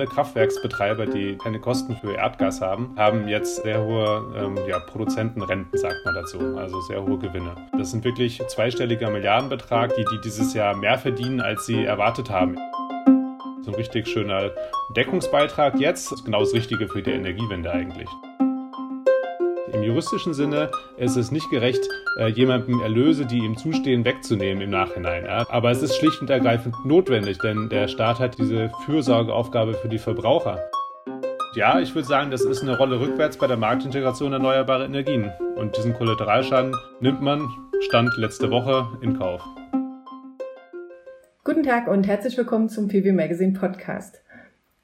alle Kraftwerksbetreiber, die keine Kosten für Erdgas haben, haben jetzt sehr hohe ähm, ja, Produzentenrenten, sagt man dazu, also sehr hohe Gewinne. Das sind wirklich zweistelliger Milliardenbetrag, die, die dieses Jahr mehr verdienen, als sie erwartet haben. So ein richtig schöner Deckungsbeitrag jetzt, ist genau das Richtige für die Energiewende eigentlich. Im juristischen Sinne ist es nicht gerecht, äh, jemandem Erlöse, die ihm zustehen, wegzunehmen im Nachhinein. Aber es ist schlicht und ergreifend notwendig, denn der Staat hat diese Fürsorgeaufgabe für die Verbraucher. Ja, ich würde sagen, das ist eine Rolle rückwärts bei der Marktintegration erneuerbarer Energien. Und diesen Kollateralschaden nimmt man, Stand letzte Woche, in Kauf. Guten Tag und herzlich willkommen zum PV Magazine Podcast.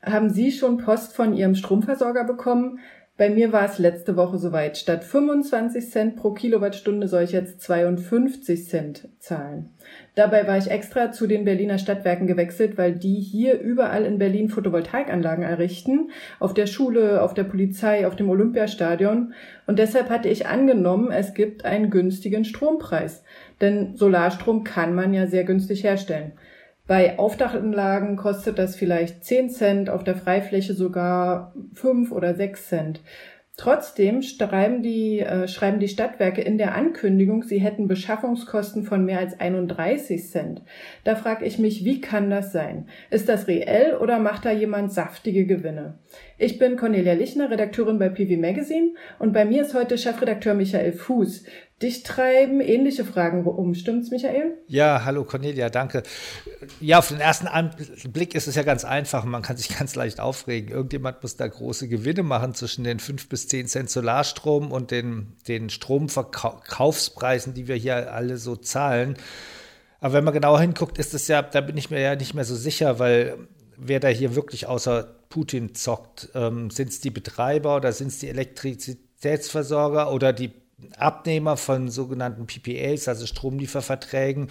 Haben Sie schon Post von Ihrem Stromversorger bekommen? Bei mir war es letzte Woche soweit. Statt 25 Cent pro Kilowattstunde soll ich jetzt 52 Cent zahlen. Dabei war ich extra zu den Berliner Stadtwerken gewechselt, weil die hier überall in Berlin Photovoltaikanlagen errichten. Auf der Schule, auf der Polizei, auf dem Olympiastadion. Und deshalb hatte ich angenommen, es gibt einen günstigen Strompreis. Denn Solarstrom kann man ja sehr günstig herstellen. Bei Aufdachanlagen kostet das vielleicht 10 Cent, auf der Freifläche sogar 5 oder 6 Cent. Trotzdem schreiben die, äh, schreiben die Stadtwerke in der Ankündigung, sie hätten Beschaffungskosten von mehr als 31 Cent. Da frage ich mich, wie kann das sein? Ist das reell oder macht da jemand saftige Gewinne? Ich bin Cornelia Lichner, Redakteurin bei PV Magazine und bei mir ist heute Chefredakteur Michael Fuß. Dich treiben ähnliche Fragen um, stimmt's, Michael? Ja, hallo Cornelia, danke. Ja, auf den ersten Blick ist es ja ganz einfach. Man kann sich ganz leicht aufregen. Irgendjemand muss da große Gewinne machen zwischen den 5 bis 10 Cent Solarstrom und den, den Stromverkaufspreisen, die wir hier alle so zahlen. Aber wenn man genauer hinguckt, ist es ja, da bin ich mir ja nicht mehr so sicher, weil wer da hier wirklich außer Putin zockt, ähm, sind es die Betreiber oder sind es die Elektrizitätsversorger oder die Abnehmer von sogenannten PPAs, also Stromlieferverträgen.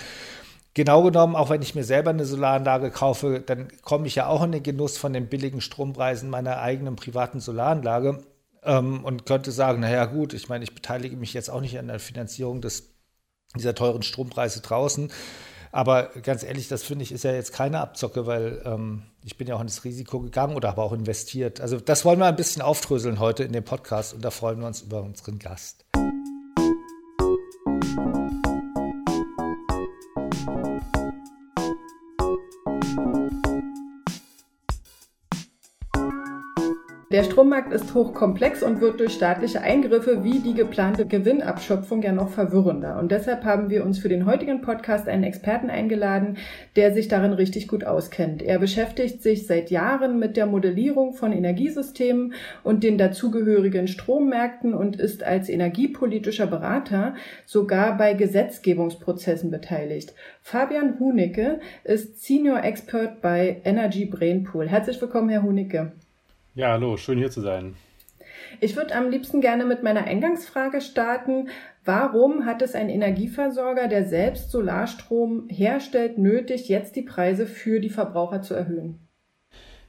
Genau genommen, auch wenn ich mir selber eine Solaranlage kaufe, dann komme ich ja auch in den Genuss von den billigen Strompreisen meiner eigenen privaten Solaranlage ähm, und könnte sagen, naja gut, ich meine, ich beteilige mich jetzt auch nicht an der Finanzierung des, dieser teuren Strompreise draußen. Aber ganz ehrlich, das finde ich ist ja jetzt keine Abzocke, weil ähm, ich bin ja auch ins Risiko gegangen oder habe auch investiert. Also das wollen wir ein bisschen aufdröseln heute in dem Podcast und da freuen wir uns über unseren Gast. Der Strommarkt ist hochkomplex und wird durch staatliche Eingriffe wie die geplante Gewinnabschöpfung ja noch verwirrender. Und deshalb haben wir uns für den heutigen Podcast einen Experten eingeladen, der sich darin richtig gut auskennt. Er beschäftigt sich seit Jahren mit der Modellierung von Energiesystemen und den dazugehörigen Strommärkten und ist als energiepolitischer Berater sogar bei Gesetzgebungsprozessen beteiligt. Fabian Hunicke ist Senior Expert bei Energy Brainpool. Herzlich willkommen, Herr Hunicke. Ja, hallo, schön hier zu sein. Ich würde am liebsten gerne mit meiner Eingangsfrage starten. Warum hat es ein Energieversorger, der selbst Solarstrom herstellt, nötig, jetzt die Preise für die Verbraucher zu erhöhen?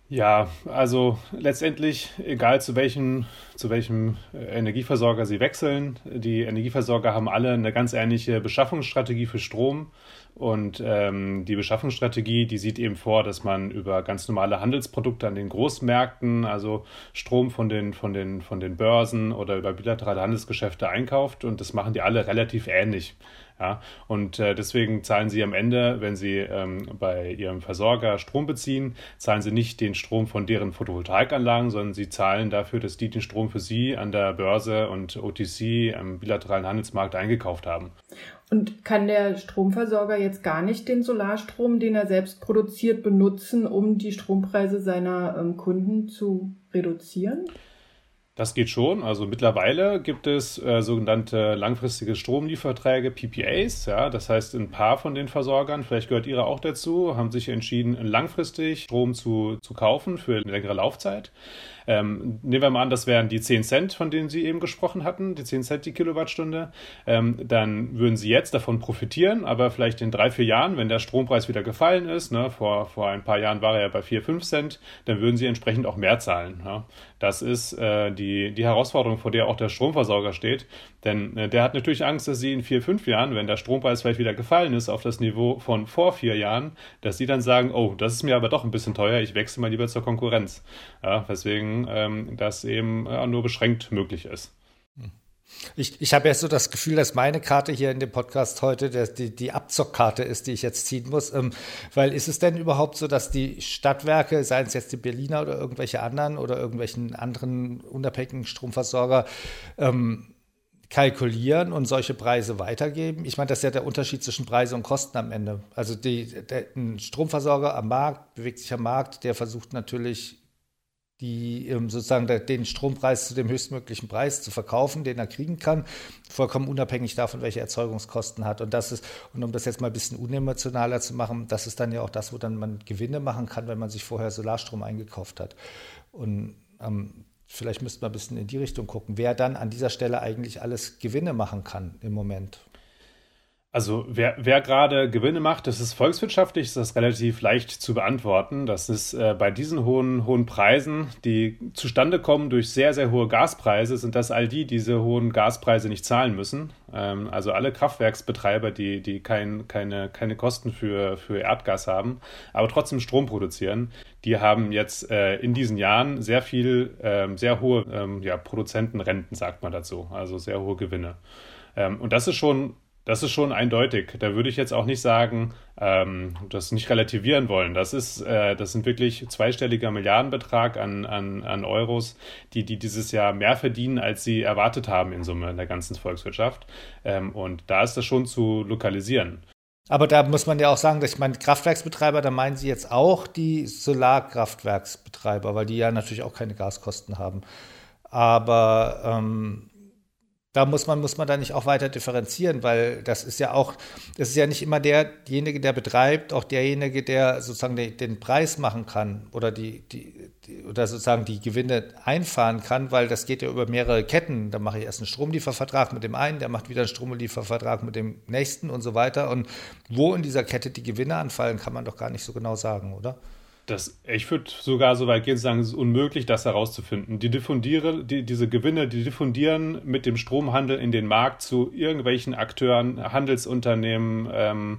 Ja, also letztendlich, egal zu welchem, zu welchem äh, Energieversorger Sie wechseln, die Energieversorger haben alle eine ganz ähnliche Beschaffungsstrategie für Strom und ähm, die Beschaffungsstrategie, die sieht eben vor, dass man über ganz normale Handelsprodukte an den Großmärkten, also Strom von den, von den, von den Börsen oder über bilaterale Handelsgeschäfte einkauft. Und das machen die alle relativ ähnlich. Ja, und äh, deswegen zahlen sie am Ende, wenn sie ähm, bei ihrem Versorger Strom beziehen, zahlen sie nicht den Strom von deren Photovoltaikanlagen, sondern sie zahlen dafür, dass die den Strom für sie an der Börse und OTC am bilateralen Handelsmarkt eingekauft haben. Und kann der Stromversorger jetzt gar nicht den Solarstrom, den er selbst produziert, benutzen, um die Strompreise seiner ähm, Kunden zu reduzieren? Das geht schon. Also mittlerweile gibt es äh, sogenannte langfristige Stromlieferverträge, PPAs. Ja, das heißt, ein paar von den Versorgern, vielleicht gehört Ihre auch dazu, haben sich entschieden, langfristig Strom zu, zu kaufen für eine längere Laufzeit. Ähm, nehmen wir mal an, das wären die 10 Cent, von denen Sie eben gesprochen hatten, die 10 Cent die Kilowattstunde. Ähm, dann würden Sie jetzt davon profitieren, aber vielleicht in drei, vier Jahren, wenn der Strompreis wieder gefallen ist, ne, vor, vor ein paar Jahren war er ja bei 4, 5 Cent, dann würden Sie entsprechend auch mehr zahlen. Ja. Das ist äh, die, die Herausforderung, vor der auch der Stromversorger steht. Denn äh, der hat natürlich Angst, dass Sie in vier, fünf Jahren, wenn der Strompreis vielleicht wieder gefallen ist auf das Niveau von vor vier Jahren, dass Sie dann sagen, oh, das ist mir aber doch ein bisschen teuer, ich wechsle mal lieber zur Konkurrenz. Ja, weswegen ähm, das eben äh, nur beschränkt möglich ist. Ich, ich habe ja so das Gefühl, dass meine Karte hier in dem Podcast heute der, die, die Abzockkarte ist, die ich jetzt ziehen muss. Ähm, weil ist es denn überhaupt so, dass die Stadtwerke, seien es jetzt die Berliner oder irgendwelche anderen oder irgendwelchen anderen unabhängigen Stromversorger, ähm, kalkulieren und solche Preise weitergeben. Ich meine, das ist ja der Unterschied zwischen Preise und Kosten am Ende. Also die, der, ein Stromversorger am Markt, bewegt sich am Markt, der versucht natürlich die ähm, sozusagen den Strompreis zu dem höchstmöglichen Preis zu verkaufen, den er kriegen kann, vollkommen unabhängig davon, welche Erzeugungskosten hat. Und das ist, und um das jetzt mal ein bisschen unemotionaler zu machen, das ist dann ja auch das, wo dann man Gewinne machen kann, wenn man sich vorher Solarstrom eingekauft hat. Und ähm, vielleicht müsste man ein bisschen in die Richtung gucken, wer dann an dieser Stelle eigentlich alles Gewinne machen kann im Moment. Also wer, wer gerade Gewinne macht, das ist volkswirtschaftlich, ist das relativ leicht zu beantworten. Das ist äh, bei diesen hohen, hohen Preisen, die zustande kommen durch sehr, sehr hohe Gaspreise, sind das all die, die diese hohen Gaspreise nicht zahlen müssen. Ähm, also alle Kraftwerksbetreiber, die, die kein, keine, keine Kosten für, für Erdgas haben, aber trotzdem Strom produzieren, die haben jetzt äh, in diesen Jahren sehr viel, ähm, sehr hohe ähm, ja, Produzentenrenten, sagt man dazu, also sehr hohe Gewinne. Ähm, und das ist schon das ist schon eindeutig. Da würde ich jetzt auch nicht sagen, ähm, das nicht relativieren wollen. Das ist, äh, das sind wirklich zweistelliger Milliardenbetrag an, an, an Euros, die, die dieses Jahr mehr verdienen, als sie erwartet haben in Summe in der ganzen Volkswirtschaft. Ähm, und da ist das schon zu lokalisieren. Aber da muss man ja auch sagen, dass ich meine, Kraftwerksbetreiber, da meinen Sie jetzt auch die Solarkraftwerksbetreiber, weil die ja natürlich auch keine Gaskosten haben. Aber ähm, da muss man, muss man da nicht auch weiter differenzieren, weil das ist ja auch, das ist ja nicht immer derjenige, der betreibt, auch derjenige, der sozusagen den, den Preis machen kann oder die, die, die, oder sozusagen die Gewinne einfahren kann, weil das geht ja über mehrere Ketten. Da mache ich erst einen Stromliefervertrag mit dem einen, der macht wieder einen Stromliefervertrag mit dem nächsten und so weiter. Und wo in dieser Kette die Gewinne anfallen, kann man doch gar nicht so genau sagen, oder? Das, ich würde sogar so weit gehen zu sagen, es ist unmöglich, das herauszufinden. Die diffundiere, die, diese Gewinne, die diffundieren mit dem Stromhandel in den Markt zu irgendwelchen Akteuren, Handelsunternehmen, ähm,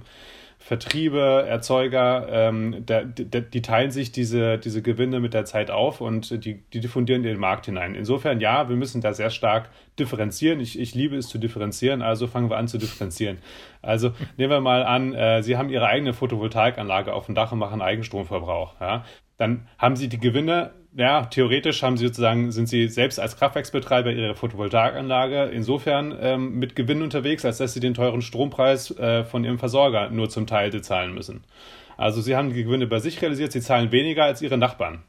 Vertriebe, Erzeuger, ähm, der, der, die teilen sich diese, diese Gewinne mit der Zeit auf und die, die diffundieren in den Markt hinein. Insofern, ja, wir müssen da sehr stark differenzieren. Ich, ich liebe es zu differenzieren, also fangen wir an zu differenzieren. Also nehmen wir mal an, äh, Sie haben Ihre eigene Photovoltaikanlage auf dem Dach und machen Eigenstromverbrauch. Ja? Dann haben Sie die Gewinne ja, theoretisch haben sie sozusagen, sind sie selbst als Kraftwerksbetreiber ihrer Photovoltaikanlage insofern ähm, mit Gewinn unterwegs, als dass sie den teuren Strompreis äh, von ihrem Versorger nur zum Teil bezahlen müssen. Also sie haben die Gewinne bei sich realisiert, sie zahlen weniger als ihre Nachbarn.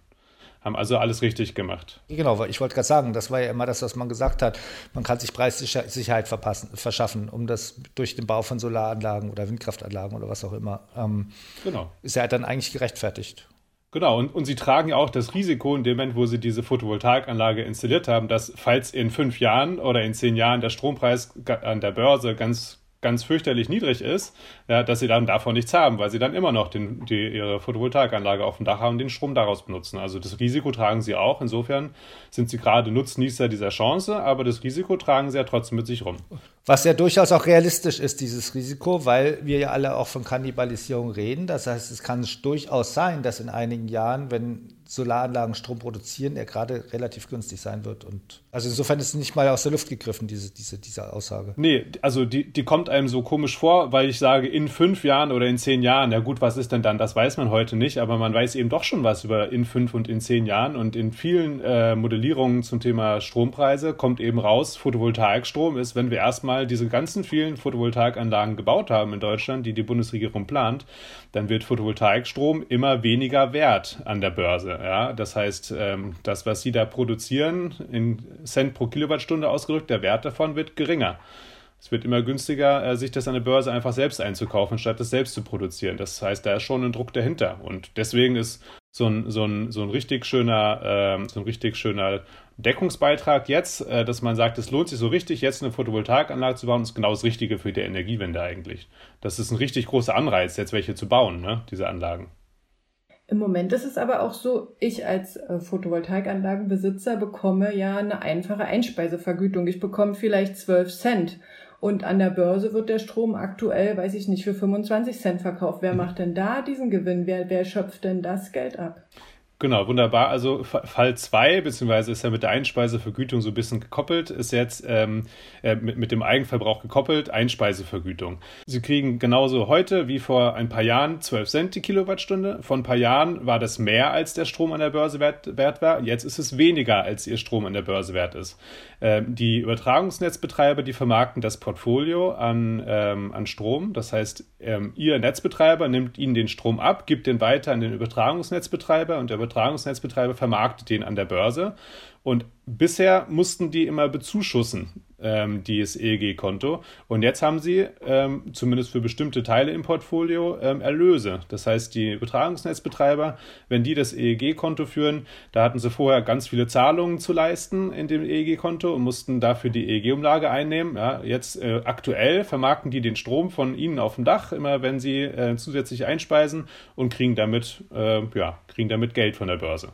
Haben also alles richtig gemacht. Genau, weil ich wollte gerade sagen, das war ja immer das, was man gesagt hat. Man kann sich Preissicherheit verpassen, verschaffen, um das durch den Bau von Solaranlagen oder Windkraftanlagen oder was auch immer. Ähm, genau. Ist ja dann eigentlich gerechtfertigt. Genau, und, und sie tragen ja auch das Risiko in dem Moment, wo sie diese Photovoltaikanlage installiert haben, dass falls in fünf Jahren oder in zehn Jahren der Strompreis an der Börse ganz ganz fürchterlich niedrig ist, ja, dass sie dann davon nichts haben, weil sie dann immer noch den, die, ihre Photovoltaikanlage auf dem Dach haben und den Strom daraus benutzen. Also das Risiko tragen sie auch. Insofern sind sie gerade Nutznießer dieser Chance, aber das Risiko tragen sie ja trotzdem mit sich rum. Was ja durchaus auch realistisch ist, dieses Risiko, weil wir ja alle auch von Kannibalisierung reden. Das heißt, es kann durchaus sein, dass in einigen Jahren, wenn Solaranlagen Strom produzieren, er gerade relativ günstig sein wird. Und also insofern ist es nicht mal aus der Luft gegriffen, diese, diese, diese Aussage. Nee, also die, die kommt einem so komisch vor, weil ich sage, in fünf Jahren oder in zehn Jahren, ja gut, was ist denn dann? Das weiß man heute nicht, aber man weiß eben doch schon was über in fünf und in zehn Jahren. Und in vielen äh, Modellierungen zum Thema Strompreise kommt eben raus, Photovoltaikstrom ist, wenn wir erstmal diese ganzen vielen Photovoltaikanlagen gebaut haben in Deutschland, die die Bundesregierung plant, dann wird Photovoltaikstrom immer weniger wert an der Börse. Ja, das heißt, ähm, das, was sie da produzieren, in Cent pro Kilowattstunde ausgedrückt, der Wert davon wird geringer. Es wird immer günstiger, äh, sich das an der Börse einfach selbst einzukaufen, statt das selbst zu produzieren. Das heißt, da ist schon ein Druck dahinter. Und deswegen ist so ein, so ein, so ein richtig schöner, äh, so ein richtig schöner Deckungsbeitrag jetzt, äh, dass man sagt, es lohnt sich so richtig, jetzt eine Photovoltaikanlage zu bauen, ist genau das Richtige für die Energiewende eigentlich. Das ist ein richtig großer Anreiz, jetzt welche zu bauen, ne, diese Anlagen. Im Moment ist es aber auch so, ich als äh, Photovoltaikanlagenbesitzer bekomme ja eine einfache Einspeisevergütung. Ich bekomme vielleicht 12 Cent. Und an der Börse wird der Strom aktuell, weiß ich nicht, für 25 Cent verkauft. Wer mhm. macht denn da diesen Gewinn? Wer, wer schöpft denn das Geld ab? Genau, wunderbar. Also Fall 2, beziehungsweise ist ja mit der Einspeisevergütung so ein bisschen gekoppelt, ist jetzt ähm, äh, mit, mit dem Eigenverbrauch gekoppelt, Einspeisevergütung. Sie kriegen genauso heute wie vor ein paar Jahren 12 Cent die Kilowattstunde. Vor ein paar Jahren war das mehr, als der Strom an der Börse wert, wert war. Jetzt ist es weniger, als ihr Strom an der Börse wert ist. Ähm, die Übertragungsnetzbetreiber, die vermarkten das Portfolio an, ähm, an Strom. Das heißt, ähm, ihr Netzbetreiber nimmt ihnen den Strom ab, gibt den weiter an den Übertragungsnetzbetreiber und der Übertragungsnetzbetreiber vermarktet den an der Börse. Und bisher mussten die immer bezuschussen, ähm, dieses EEG-Konto. Und jetzt haben sie ähm, zumindest für bestimmte Teile im Portfolio ähm, Erlöse. Das heißt, die Übertragungsnetzbetreiber, wenn die das EEG-Konto führen, da hatten sie vorher ganz viele Zahlungen zu leisten in dem EEG-Konto und mussten dafür die EEG-Umlage einnehmen. Ja, jetzt äh, aktuell vermarkten die den Strom von ihnen auf dem Dach, immer wenn sie äh, zusätzlich einspeisen und kriegen damit, äh, ja, kriegen damit Geld von der Börse.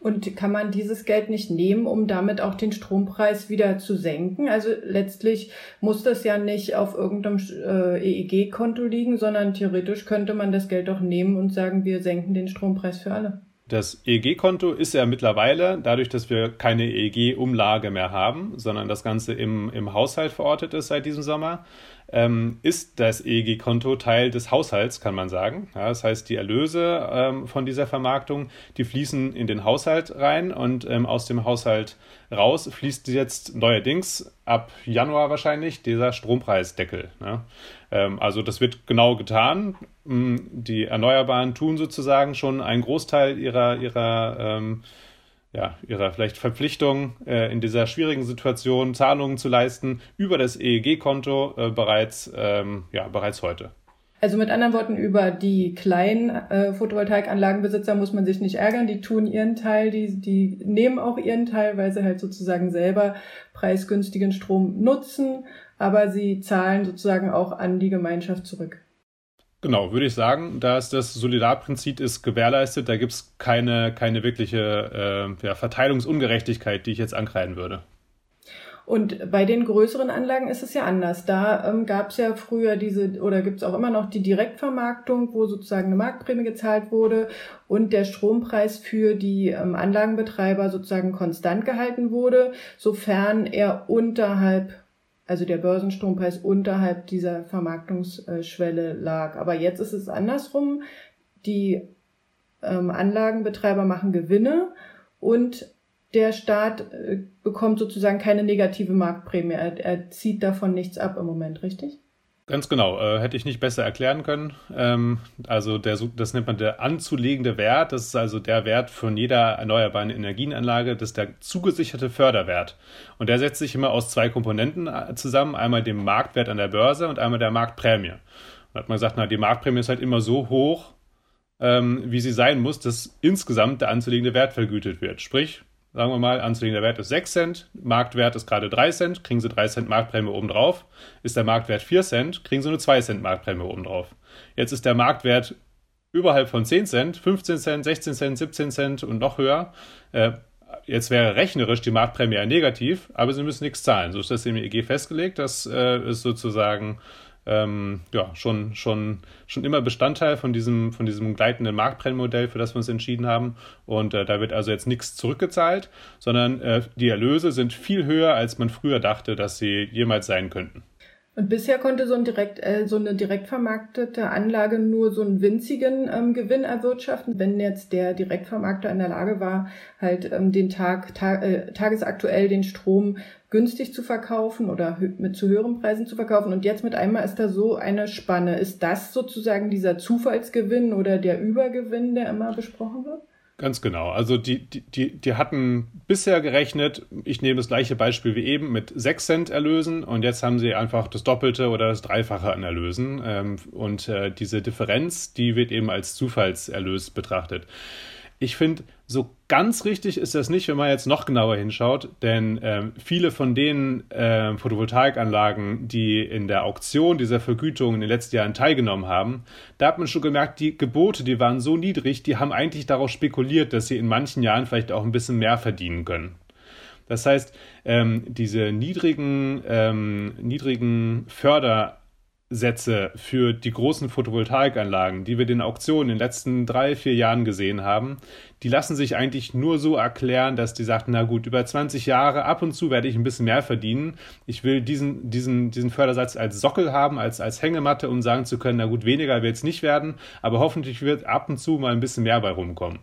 Und kann man dieses Geld nicht nehmen, um damit auch den Strompreis wieder zu senken? Also letztlich muss das ja nicht auf irgendeinem äh, EEG-Konto liegen, sondern theoretisch könnte man das Geld auch nehmen und sagen, wir senken den Strompreis für alle. Das EEG-Konto ist ja mittlerweile, dadurch, dass wir keine EEG-Umlage mehr haben, sondern das Ganze im, im Haushalt verortet ist seit diesem Sommer, ähm, ist das EEG-Konto Teil des Haushalts, kann man sagen. Ja, das heißt, die Erlöse ähm, von dieser Vermarktung, die fließen in den Haushalt rein und ähm, aus dem Haushalt raus fließt jetzt neuerdings ab Januar wahrscheinlich dieser Strompreisdeckel. Ne? Ähm, also das wird genau getan. Mm, die Erneuerbaren tun sozusagen schon einen Großteil ihrer, ihrer ähm, ja, ihrer vielleicht Verpflichtung äh, in dieser schwierigen Situation Zahlungen zu leisten über das EEG-Konto äh, bereits, ähm, ja, bereits heute. Also mit anderen Worten, über die kleinen äh, Photovoltaikanlagenbesitzer muss man sich nicht ärgern. Die tun ihren Teil, die, die nehmen auch ihren Teil, weil sie halt sozusagen selber preisgünstigen Strom nutzen, aber sie zahlen sozusagen auch an die Gemeinschaft zurück. Genau, würde ich sagen, dass das Solidarprinzip ist gewährleistet, da gibt es keine, keine wirkliche äh, ja, Verteilungsungerechtigkeit, die ich jetzt ankreiden würde. Und bei den größeren Anlagen ist es ja anders. Da ähm, gab es ja früher diese, oder gibt es auch immer noch die Direktvermarktung, wo sozusagen eine Marktprämie gezahlt wurde und der Strompreis für die ähm, Anlagenbetreiber sozusagen konstant gehalten wurde, sofern er unterhalb also der Börsenstrompreis unterhalb dieser Vermarktungsschwelle lag. Aber jetzt ist es andersrum. Die ähm, Anlagenbetreiber machen Gewinne und der Staat äh, bekommt sozusagen keine negative Marktprämie. Er, er zieht davon nichts ab im Moment, richtig? Ganz genau, äh, hätte ich nicht besser erklären können. Ähm, also der, das nennt man der anzulegende Wert. Das ist also der Wert von jeder erneuerbaren Energienanlage. Das ist der zugesicherte Förderwert. Und der setzt sich immer aus zwei Komponenten äh, zusammen. Einmal dem Marktwert an der Börse und einmal der Marktprämie. Da hat man gesagt, na, die Marktprämie ist halt immer so hoch, ähm, wie sie sein muss, dass insgesamt der anzulegende Wert vergütet wird. Sprich, sagen wir mal, anzulegender Wert ist 6 Cent, Marktwert ist gerade 3 Cent, kriegen Sie 3 Cent Marktprämie obendrauf. Ist der Marktwert 4 Cent, kriegen Sie nur 2 Cent Marktprämie obendrauf. Jetzt ist der Marktwert überhalb von 10 Cent, 15 Cent, 16 Cent, 17 Cent und noch höher. Äh, jetzt wäre rechnerisch die Marktprämie negativ, aber Sie müssen nichts zahlen. So ist das im EG festgelegt. Das äh, ist sozusagen ähm, ja, schon, schon, schon immer Bestandteil von diesem, von diesem gleitenden Marktbrennmodell, für das wir uns entschieden haben. Und äh, da wird also jetzt nichts zurückgezahlt, sondern äh, die Erlöse sind viel höher, als man früher dachte, dass sie jemals sein könnten. Und bisher konnte so, ein direkt, äh, so eine direkt vermarktete Anlage nur so einen winzigen ähm, Gewinn erwirtschaften. Wenn jetzt der Direktvermarkter in der Lage war, halt ähm, den Tag, ta äh, tagesaktuell den Strom günstig zu verkaufen oder mit zu höheren Preisen zu verkaufen. Und jetzt mit einmal ist da so eine Spanne. Ist das sozusagen dieser Zufallsgewinn oder der Übergewinn, der immer besprochen wird? Ganz genau. Also die, die, die, die hatten bisher gerechnet, ich nehme das gleiche Beispiel wie eben, mit 6 Cent Erlösen und jetzt haben sie einfach das Doppelte oder das Dreifache an Erlösen. Ähm, und äh, diese Differenz, die wird eben als Zufallserlös betrachtet. Ich finde, so ganz richtig ist das nicht, wenn man jetzt noch genauer hinschaut, denn äh, viele von den äh, Photovoltaikanlagen, die in der Auktion dieser Vergütung in den letzten Jahren teilgenommen haben, da hat man schon gemerkt, die Gebote, die waren so niedrig, die haben eigentlich darauf spekuliert, dass sie in manchen Jahren vielleicht auch ein bisschen mehr verdienen können. Das heißt, ähm, diese niedrigen, ähm, niedrigen Förder Sätze für die großen Photovoltaikanlagen, die wir den Auktionen in den letzten drei, vier Jahren gesehen haben, die lassen sich eigentlich nur so erklären, dass die sagten, na gut, über 20 Jahre, ab und zu werde ich ein bisschen mehr verdienen. Ich will diesen, diesen, diesen Fördersatz als Sockel haben, als, als Hängematte, um sagen zu können, na gut, weniger wird es nicht werden, aber hoffentlich wird ab und zu mal ein bisschen mehr bei rumkommen.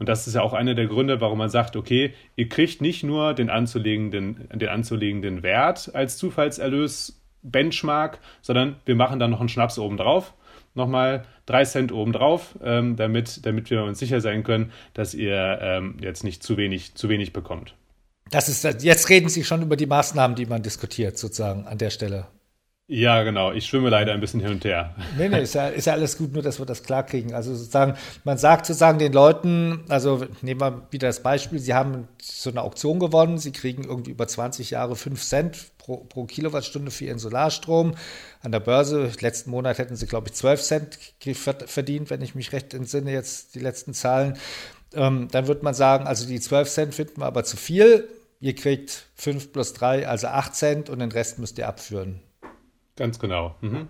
Und das ist ja auch einer der Gründe, warum man sagt, okay, ihr kriegt nicht nur den anzulegenden, den anzulegenden Wert als Zufallserlös Benchmark, sondern wir machen dann noch einen Schnaps obendrauf. Nochmal drei Cent obendrauf, ähm, damit, damit wir uns sicher sein können, dass ihr ähm, jetzt nicht zu wenig, zu wenig bekommt. Das ist, jetzt reden Sie schon über die Maßnahmen, die man diskutiert, sozusagen an der Stelle. Ja, genau. Ich schwimme leider ein bisschen hin und her. Nee, nee, ist ja, ist ja alles gut, nur dass wir das klarkriegen. Also sozusagen, man sagt sozusagen den Leuten, also nehmen wir wieder das Beispiel, sie haben so eine Auktion gewonnen, sie kriegen irgendwie über 20 Jahre 5 Cent pro, pro Kilowattstunde für ihren Solarstrom. An der Börse, letzten Monat hätten sie, glaube ich, 12 Cent verdient, wenn ich mich recht entsinne, jetzt die letzten Zahlen. Ähm, dann wird man sagen, also die 12 Cent finden wir aber zu viel. Ihr kriegt 5 plus 3, also 8 Cent und den Rest müsst ihr abführen. Ganz genau. Mhm.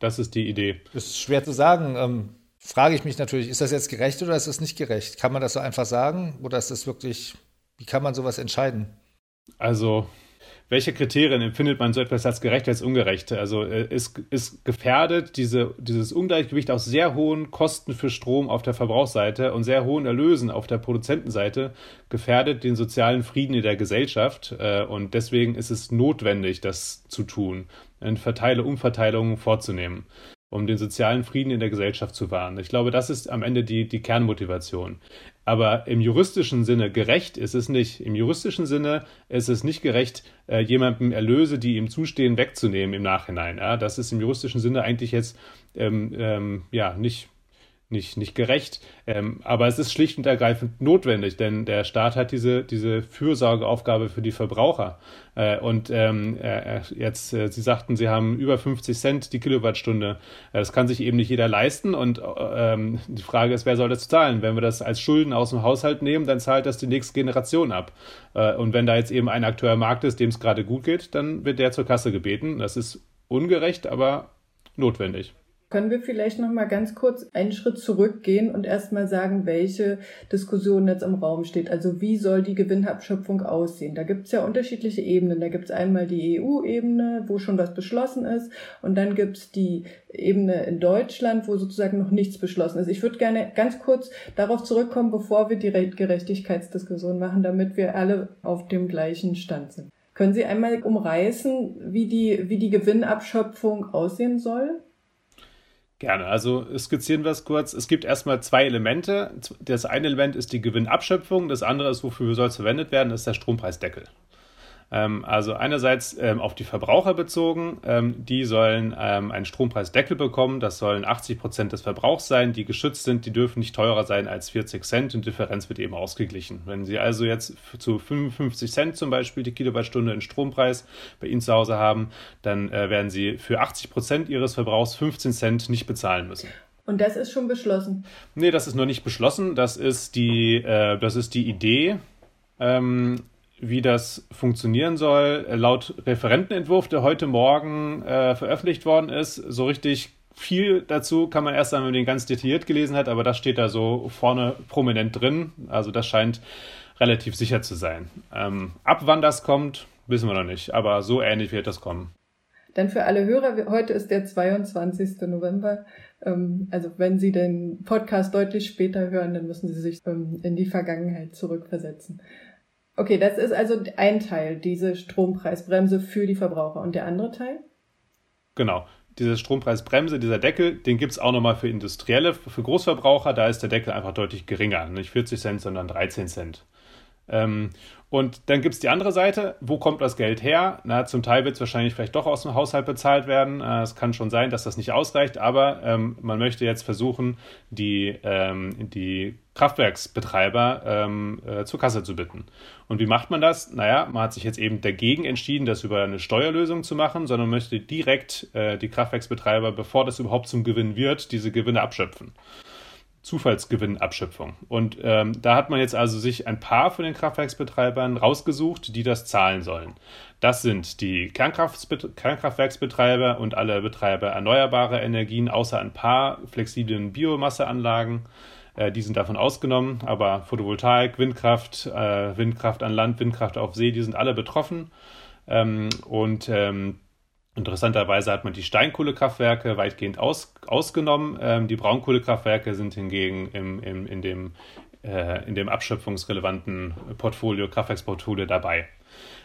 Das ist die Idee. Das ist schwer zu sagen. Ähm, frage ich mich natürlich, ist das jetzt gerecht oder ist das nicht gerecht? Kann man das so einfach sagen oder ist das wirklich, wie kann man sowas entscheiden? Also welche Kriterien empfindet man so etwas als gerecht als ungerecht? Also äh, ist, ist gefährdet diese, dieses Ungleichgewicht aus sehr hohen Kosten für Strom auf der Verbrauchsseite und sehr hohen Erlösen auf der Produzentenseite gefährdet den sozialen Frieden in der Gesellschaft äh, und deswegen ist es notwendig, das zu tun, eine Verteile Umverteilungen vorzunehmen um den sozialen Frieden in der Gesellschaft zu wahren. Ich glaube, das ist am Ende die, die Kernmotivation. Aber im juristischen Sinne gerecht ist es nicht. Im juristischen Sinne ist es nicht gerecht, äh, jemandem Erlöse, die ihm zustehen, wegzunehmen im Nachhinein. Das ist im juristischen Sinne eigentlich jetzt ähm, ähm, ja nicht nicht, nicht gerecht. Ähm, aber es ist schlicht und ergreifend notwendig, denn der Staat hat diese, diese Fürsorgeaufgabe für die Verbraucher. Äh, und ähm, äh, jetzt, äh, Sie sagten, Sie haben über 50 Cent die Kilowattstunde. Äh, das kann sich eben nicht jeder leisten. Und ähm, die Frage ist, wer soll das zahlen? Wenn wir das als Schulden aus dem Haushalt nehmen, dann zahlt das die nächste Generation ab. Äh, und wenn da jetzt eben ein Akteur im Markt ist, dem es gerade gut geht, dann wird der zur Kasse gebeten. Das ist ungerecht, aber notwendig. Können wir vielleicht noch mal ganz kurz einen Schritt zurückgehen und erstmal sagen, welche Diskussion jetzt im Raum steht? Also wie soll die Gewinnabschöpfung aussehen? Da gibt es ja unterschiedliche Ebenen. Da gibt es einmal die EU-Ebene, wo schon was beschlossen ist, und dann gibt es die Ebene in Deutschland, wo sozusagen noch nichts beschlossen ist. Ich würde gerne ganz kurz darauf zurückkommen, bevor wir die Gerechtigkeitsdiskussion machen, damit wir alle auf dem gleichen Stand sind. Können Sie einmal umreißen, wie die, wie die Gewinnabschöpfung aussehen soll? Gerne. Also skizzieren wir es kurz. Es gibt erstmal zwei Elemente. Das eine Element ist die Gewinnabschöpfung, das andere ist, wofür soll es verwendet werden, ist der Strompreisdeckel. Ähm, also einerseits ähm, auf die Verbraucher bezogen, ähm, die sollen einen Strompreisdeckel bekommen. Das sollen 80 Prozent des Verbrauchs sein, die geschützt sind. Die dürfen nicht teurer sein als 40 Cent und Differenz wird eben ausgeglichen. Wenn Sie also jetzt zu 55 Cent zum Beispiel die Kilowattstunde in Strompreis bei Ihnen zu Hause haben, dann äh, werden Sie für 80 Prozent Ihres Verbrauchs 15 Cent nicht bezahlen müssen. Und das ist schon beschlossen? Nee, das ist noch nicht beschlossen. Das ist die, äh, das ist die Idee. Ähm, wie das funktionieren soll. Laut Referentenentwurf, der heute Morgen äh, veröffentlicht worden ist, so richtig viel dazu kann man erst einmal, wenn man den ganz detailliert gelesen hat, aber das steht da so vorne prominent drin. Also das scheint relativ sicher zu sein. Ähm, ab wann das kommt, wissen wir noch nicht, aber so ähnlich wird das kommen. Dann für alle Hörer, heute ist der 22. November. Ähm, also wenn Sie den Podcast deutlich später hören, dann müssen Sie sich ähm, in die Vergangenheit zurückversetzen. Okay, das ist also ein Teil, diese Strompreisbremse für die Verbraucher. Und der andere Teil? Genau. diese Strompreisbremse, dieser Deckel, den gibt es auch nochmal für Industrielle, für Großverbraucher, da ist der Deckel einfach deutlich geringer, nicht 40 Cent, sondern 13 Cent. Ähm, und dann gibt es die andere Seite, wo kommt das Geld her? Na, zum Teil wird es wahrscheinlich vielleicht doch aus dem Haushalt bezahlt werden. Äh, es kann schon sein, dass das nicht ausreicht, aber ähm, man möchte jetzt versuchen, die, ähm, die Kraftwerksbetreiber ähm, äh, zur Kasse zu bitten. Und wie macht man das? Naja, man hat sich jetzt eben dagegen entschieden, das über eine Steuerlösung zu machen, sondern möchte direkt äh, die Kraftwerksbetreiber, bevor das überhaupt zum Gewinn wird, diese Gewinne abschöpfen. Zufallsgewinnabschöpfung. Und ähm, da hat man jetzt also sich ein paar von den Kraftwerksbetreibern rausgesucht, die das zahlen sollen. Das sind die Kernkraftwerksbetreiber und alle Betreiber erneuerbarer Energien, außer ein paar flexiblen Biomasseanlagen. Äh, die sind davon ausgenommen, aber Photovoltaik, Windkraft, äh, Windkraft an Land, Windkraft auf See, die sind alle betroffen. Ähm, und ähm, Interessanterweise hat man die Steinkohlekraftwerke weitgehend aus, ausgenommen. Ähm, die Braunkohlekraftwerke sind hingegen im, im, in, dem, äh, in dem abschöpfungsrelevanten Portfolio, Kraftwerksportfolio dabei.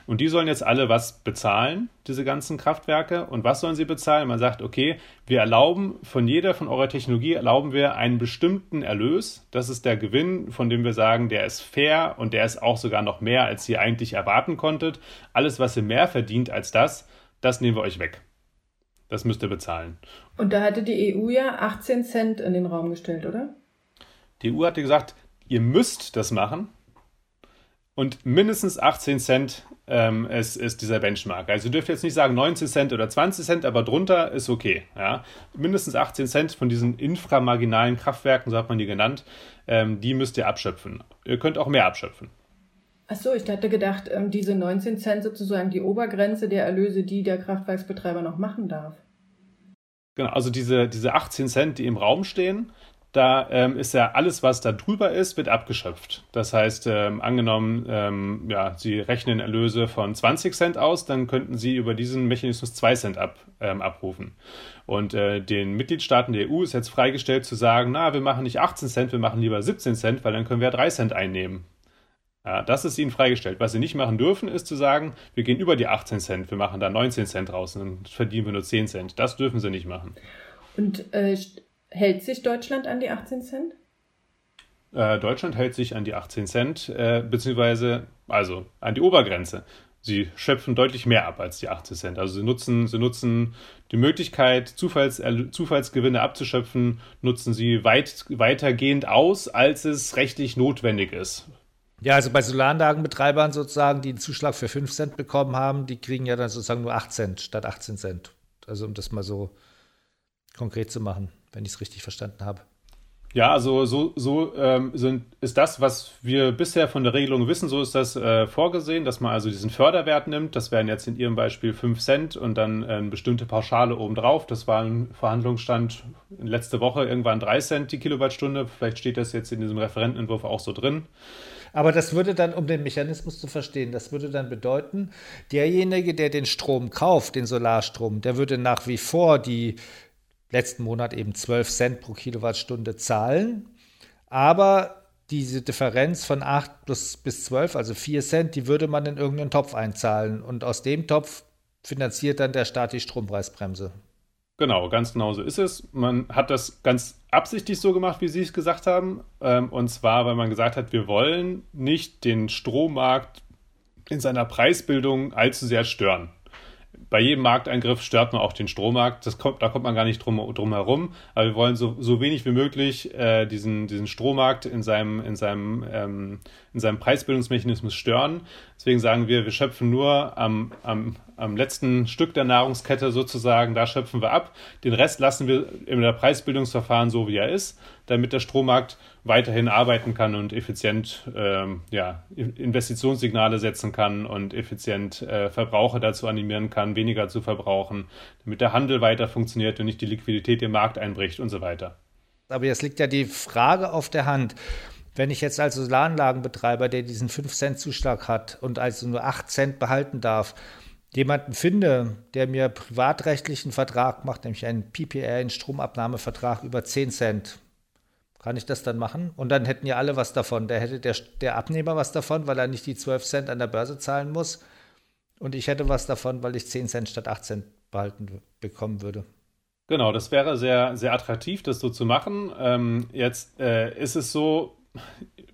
Und die sollen jetzt alle was bezahlen, diese ganzen Kraftwerke. Und was sollen sie bezahlen? Man sagt, okay, wir erlauben von jeder von eurer Technologie erlauben wir einen bestimmten Erlös. Das ist der Gewinn, von dem wir sagen, der ist fair und der ist auch sogar noch mehr, als ihr eigentlich erwarten konntet. Alles, was ihr mehr verdient als das, das nehmen wir euch weg. Das müsst ihr bezahlen. Und da hatte die EU ja 18 Cent in den Raum gestellt, oder? Die EU hatte gesagt, ihr müsst das machen. Und mindestens 18 Cent ähm, ist, ist dieser Benchmark. Also ihr dürft jetzt nicht sagen 19 Cent oder 20 Cent, aber drunter ist okay. Ja? Mindestens 18 Cent von diesen inframarginalen Kraftwerken, so hat man die genannt, ähm, die müsst ihr abschöpfen. Ihr könnt auch mehr abschöpfen. Ach so, ich hatte gedacht, ähm, diese 19 Cent sozusagen die Obergrenze der Erlöse, die der Kraftwerksbetreiber noch machen darf. Genau, also diese, diese 18 Cent, die im Raum stehen, da ähm, ist ja alles, was da drüber ist, wird abgeschöpft. Das heißt, ähm, angenommen, ähm, ja, Sie rechnen Erlöse von 20 Cent aus, dann könnten Sie über diesen Mechanismus 2 Cent ab, ähm, abrufen. Und äh, den Mitgliedstaaten der EU ist jetzt freigestellt zu sagen, na, wir machen nicht 18 Cent, wir machen lieber 17 Cent, weil dann können wir 3 Cent einnehmen. Ja, das ist ihnen freigestellt. Was sie nicht machen dürfen, ist zu sagen, wir gehen über die 18 Cent, wir machen da 19 Cent raus und verdienen wir nur 10 Cent. Das dürfen sie nicht machen. Und äh, hält sich Deutschland an die 18 Cent? Äh, Deutschland hält sich an die 18 Cent, äh, beziehungsweise also an die Obergrenze. Sie schöpfen deutlich mehr ab als die 18 Cent. Also sie nutzen, sie nutzen die Möglichkeit, Zufalls, Zufallsgewinne abzuschöpfen, nutzen sie weit, weitergehend aus, als es rechtlich notwendig ist. Ja, also bei Solaranlagenbetreibern sozusagen, die einen Zuschlag für 5 Cent bekommen haben, die kriegen ja dann sozusagen nur 8 Cent statt 18 Cent. Also um das mal so konkret zu machen, wenn ich es richtig verstanden habe. Ja, also so, so ähm, sind, ist das, was wir bisher von der Regelung wissen, so ist das äh, vorgesehen, dass man also diesen Förderwert nimmt. Das wären jetzt in Ihrem Beispiel 5 Cent und dann äh, eine bestimmte Pauschale obendrauf. Das war ein Verhandlungsstand letzte Woche irgendwann 3 Cent die Kilowattstunde. Vielleicht steht das jetzt in diesem Referentenentwurf auch so drin. Aber das würde dann, um den Mechanismus zu verstehen, das würde dann bedeuten, derjenige, der den Strom kauft, den Solarstrom, der würde nach wie vor die letzten Monat eben 12 Cent pro Kilowattstunde zahlen. Aber diese Differenz von 8 bis, bis 12, also 4 Cent, die würde man in irgendeinen Topf einzahlen. Und aus dem Topf finanziert dann der Staat die Strompreisbremse. Genau, ganz genau so ist es. Man hat das ganz absichtlich so gemacht, wie Sie es gesagt haben. Ähm, und zwar, weil man gesagt hat, wir wollen nicht den Strommarkt in seiner Preisbildung allzu sehr stören bei jedem Markteingriff stört man auch den Strommarkt. Das kommt, da kommt man gar nicht drum, drum herum. Aber wir wollen so, so wenig wie möglich äh, diesen, diesen Strommarkt in seinem, in, seinem, ähm, in seinem Preisbildungsmechanismus stören. Deswegen sagen wir, wir schöpfen nur am, am, am letzten Stück der Nahrungskette sozusagen, da schöpfen wir ab. Den Rest lassen wir in der Preisbildungsverfahren so, wie er ist, damit der Strommarkt weiterhin arbeiten kann und effizient ähm, ja, Investitionssignale setzen kann und effizient äh, Verbraucher dazu animieren kann, weniger zu verbrauchen, damit der Handel weiter funktioniert und nicht die Liquidität im Markt einbricht und so weiter. Aber jetzt liegt ja die Frage auf der Hand. Wenn ich jetzt als Solaranlagenbetreiber, der diesen 5-Cent-Zuschlag hat und also nur 8 Cent behalten darf, jemanden finde, der mir privatrechtlichen Vertrag macht, nämlich einen PPR, einen Stromabnahmevertrag über 10 Cent, kann ich das dann machen? Und dann hätten ja alle was davon. Da hätte der, der Abnehmer was davon, weil er nicht die 12 Cent an der Börse zahlen muss. Und ich hätte was davon, weil ich 10 Cent statt 8 Cent behalten bekommen würde. Genau, das wäre sehr, sehr attraktiv, das so zu machen. Ähm, jetzt äh, ist es so,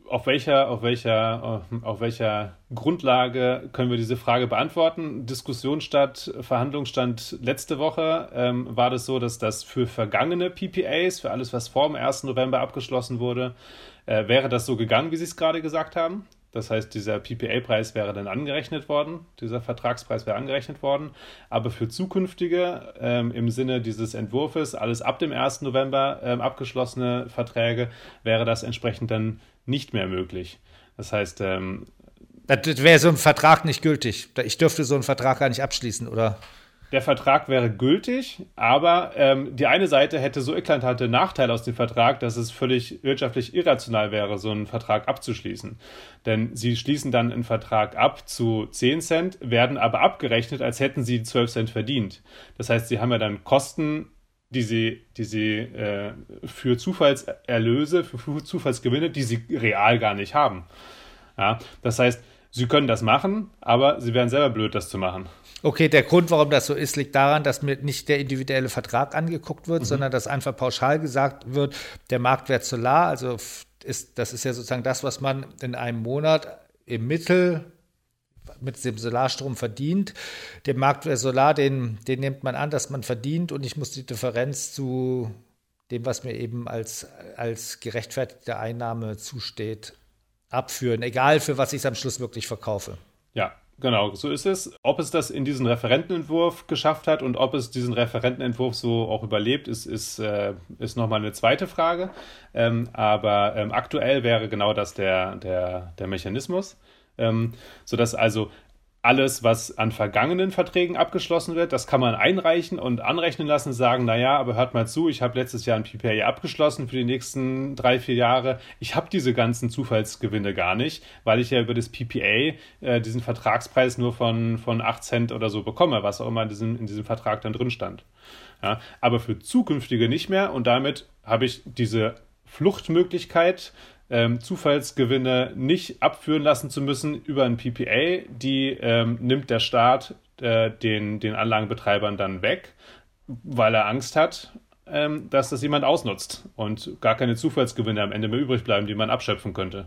auf welcher, auf welcher, auf welcher Grundlage können wir diese Frage beantworten? Diskussion statt, Verhandlungsstand letzte Woche ähm, war das so, dass das für vergangene PPAs, für alles, was vor dem 1. November abgeschlossen wurde, äh, wäre das so gegangen, wie Sie es gerade gesagt haben. Das heißt, dieser PPA-Preis wäre dann angerechnet worden, dieser Vertragspreis wäre angerechnet worden. Aber für zukünftige, ähm, im Sinne dieses Entwurfs, alles ab dem 1. November ähm, abgeschlossene Verträge, wäre das entsprechend dann nicht mehr möglich. Das heißt, ähm, das wäre so ein Vertrag nicht gültig. Ich dürfte so einen Vertrag gar nicht abschließen, oder? Der Vertrag wäre gültig, aber ähm, die eine Seite hätte so eklatante Nachteile aus dem Vertrag, dass es völlig wirtschaftlich irrational wäre, so einen Vertrag abzuschließen. Denn sie schließen dann einen Vertrag ab zu 10 Cent, werden aber abgerechnet, als hätten sie 12 Cent verdient. Das heißt, sie haben ja dann Kosten die sie, die sie äh, für Zufallserlöse, für Zufallsgewinne, die sie real gar nicht haben. Ja, das heißt, sie können das machen, aber sie wären selber blöd, das zu machen. Okay, der Grund, warum das so ist, liegt daran, dass mir nicht der individuelle Vertrag angeguckt wird, mhm. sondern dass einfach pauschal gesagt wird, der Marktwert Solar, also ist, das ist ja sozusagen das, was man in einem Monat im Mittel mit dem Solarstrom verdient. Den Marktwert Solar, den, den nimmt man an, dass man verdient und ich muss die Differenz zu dem, was mir eben als, als gerechtfertigte Einnahme zusteht, abführen, egal für was ich es am Schluss wirklich verkaufe. Ja, Genau, so ist es. Ob es das in diesen Referentenentwurf geschafft hat und ob es diesen Referentenentwurf so auch überlebt, ist, ist, äh, ist nochmal eine zweite Frage. Ähm, aber ähm, aktuell wäre genau das der, der, der Mechanismus ähm, sodass also alles, was an vergangenen Verträgen abgeschlossen wird, das kann man einreichen und anrechnen lassen, sagen, naja, aber hört mal zu, ich habe letztes Jahr ein PPA abgeschlossen für die nächsten drei, vier Jahre. Ich habe diese ganzen Zufallsgewinne gar nicht, weil ich ja über das PPA äh, diesen Vertragspreis nur von, von 8 Cent oder so bekomme, was auch immer in diesem, in diesem Vertrag dann drin stand. Ja, aber für zukünftige nicht mehr und damit habe ich diese Fluchtmöglichkeit, ähm, Zufallsgewinne nicht abführen lassen zu müssen über ein PPA, die ähm, nimmt der Staat äh, den, den Anlagenbetreibern dann weg, weil er Angst hat, ähm, dass das jemand ausnutzt und gar keine Zufallsgewinne am Ende mehr übrig bleiben, die man abschöpfen könnte.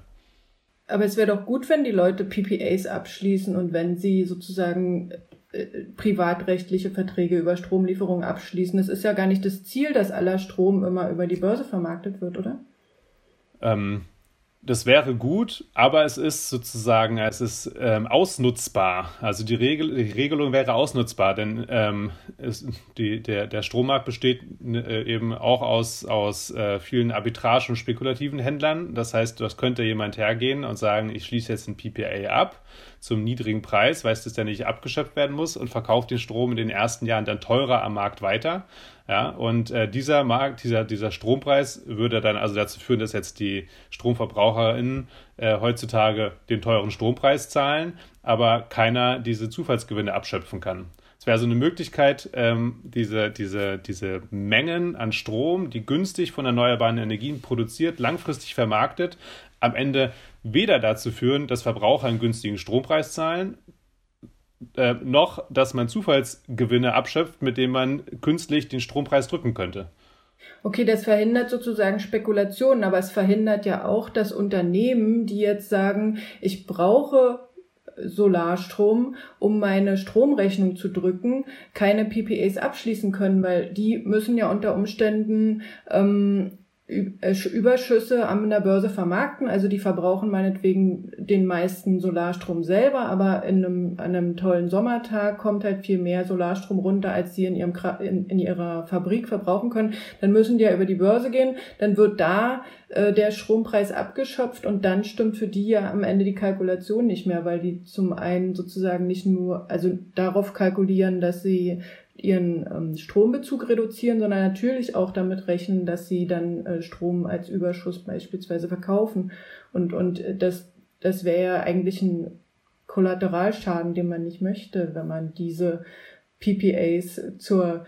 Aber es wäre doch gut, wenn die Leute PPAs abschließen und wenn sie sozusagen äh, privatrechtliche Verträge über Stromlieferungen abschließen. Es ist ja gar nicht das Ziel, dass aller Strom immer über die Börse vermarktet wird, oder? Ähm, das wäre gut, aber es ist sozusagen, es ist ähm, ausnutzbar. Also die, Regel, die Regelung wäre ausnutzbar, denn ähm, es, die, der, der Strommarkt besteht äh, eben auch aus, aus äh, vielen arbitrage- und spekulativen Händlern. Das heißt, das könnte jemand hergehen und sagen, ich schließe jetzt ein PPA ab zum niedrigen Preis, weil es ja nicht abgeschöpft werden muss und verkauft den Strom in den ersten Jahren dann teurer am Markt weiter. Ja, und äh, dieser Markt, dieser, dieser Strompreis würde dann also dazu führen, dass jetzt die StromverbraucherInnen äh, heutzutage den teuren Strompreis zahlen, aber keiner diese Zufallsgewinne abschöpfen kann. Es wäre so eine Möglichkeit, ähm, diese, diese, diese Mengen an Strom, die günstig von erneuerbaren Energien produziert, langfristig vermarktet, am Ende weder dazu führen, dass Verbraucher einen günstigen Strompreis zahlen, äh, noch, dass man Zufallsgewinne abschöpft, mit denen man künstlich den Strompreis drücken könnte. Okay, das verhindert sozusagen Spekulationen, aber es verhindert ja auch, dass Unternehmen, die jetzt sagen, ich brauche Solarstrom, um meine Stromrechnung zu drücken, keine PPAs abschließen können, weil die müssen ja unter Umständen ähm, äh, Überschüsse an der Börse vermarkten. Also die verbrauchen meinetwegen den meisten Solarstrom selber, aber in einem, an einem tollen Sommertag kommt halt viel mehr Solarstrom runter, als sie in, ihrem, in, in ihrer Fabrik verbrauchen können. Dann müssen die ja über die Börse gehen. Dann wird da äh, der Strompreis abgeschöpft und dann stimmt für die ja am Ende die Kalkulation nicht mehr, weil die zum einen sozusagen nicht nur, also darauf kalkulieren, dass sie ihren ähm, Strombezug reduzieren, sondern natürlich auch damit rechnen, dass sie dann äh, Strom als Überschuss beispielsweise verkaufen. Und, und äh, das, das wäre ja eigentlich ein Kollateralschaden, den man nicht möchte, wenn man diese PPAs zur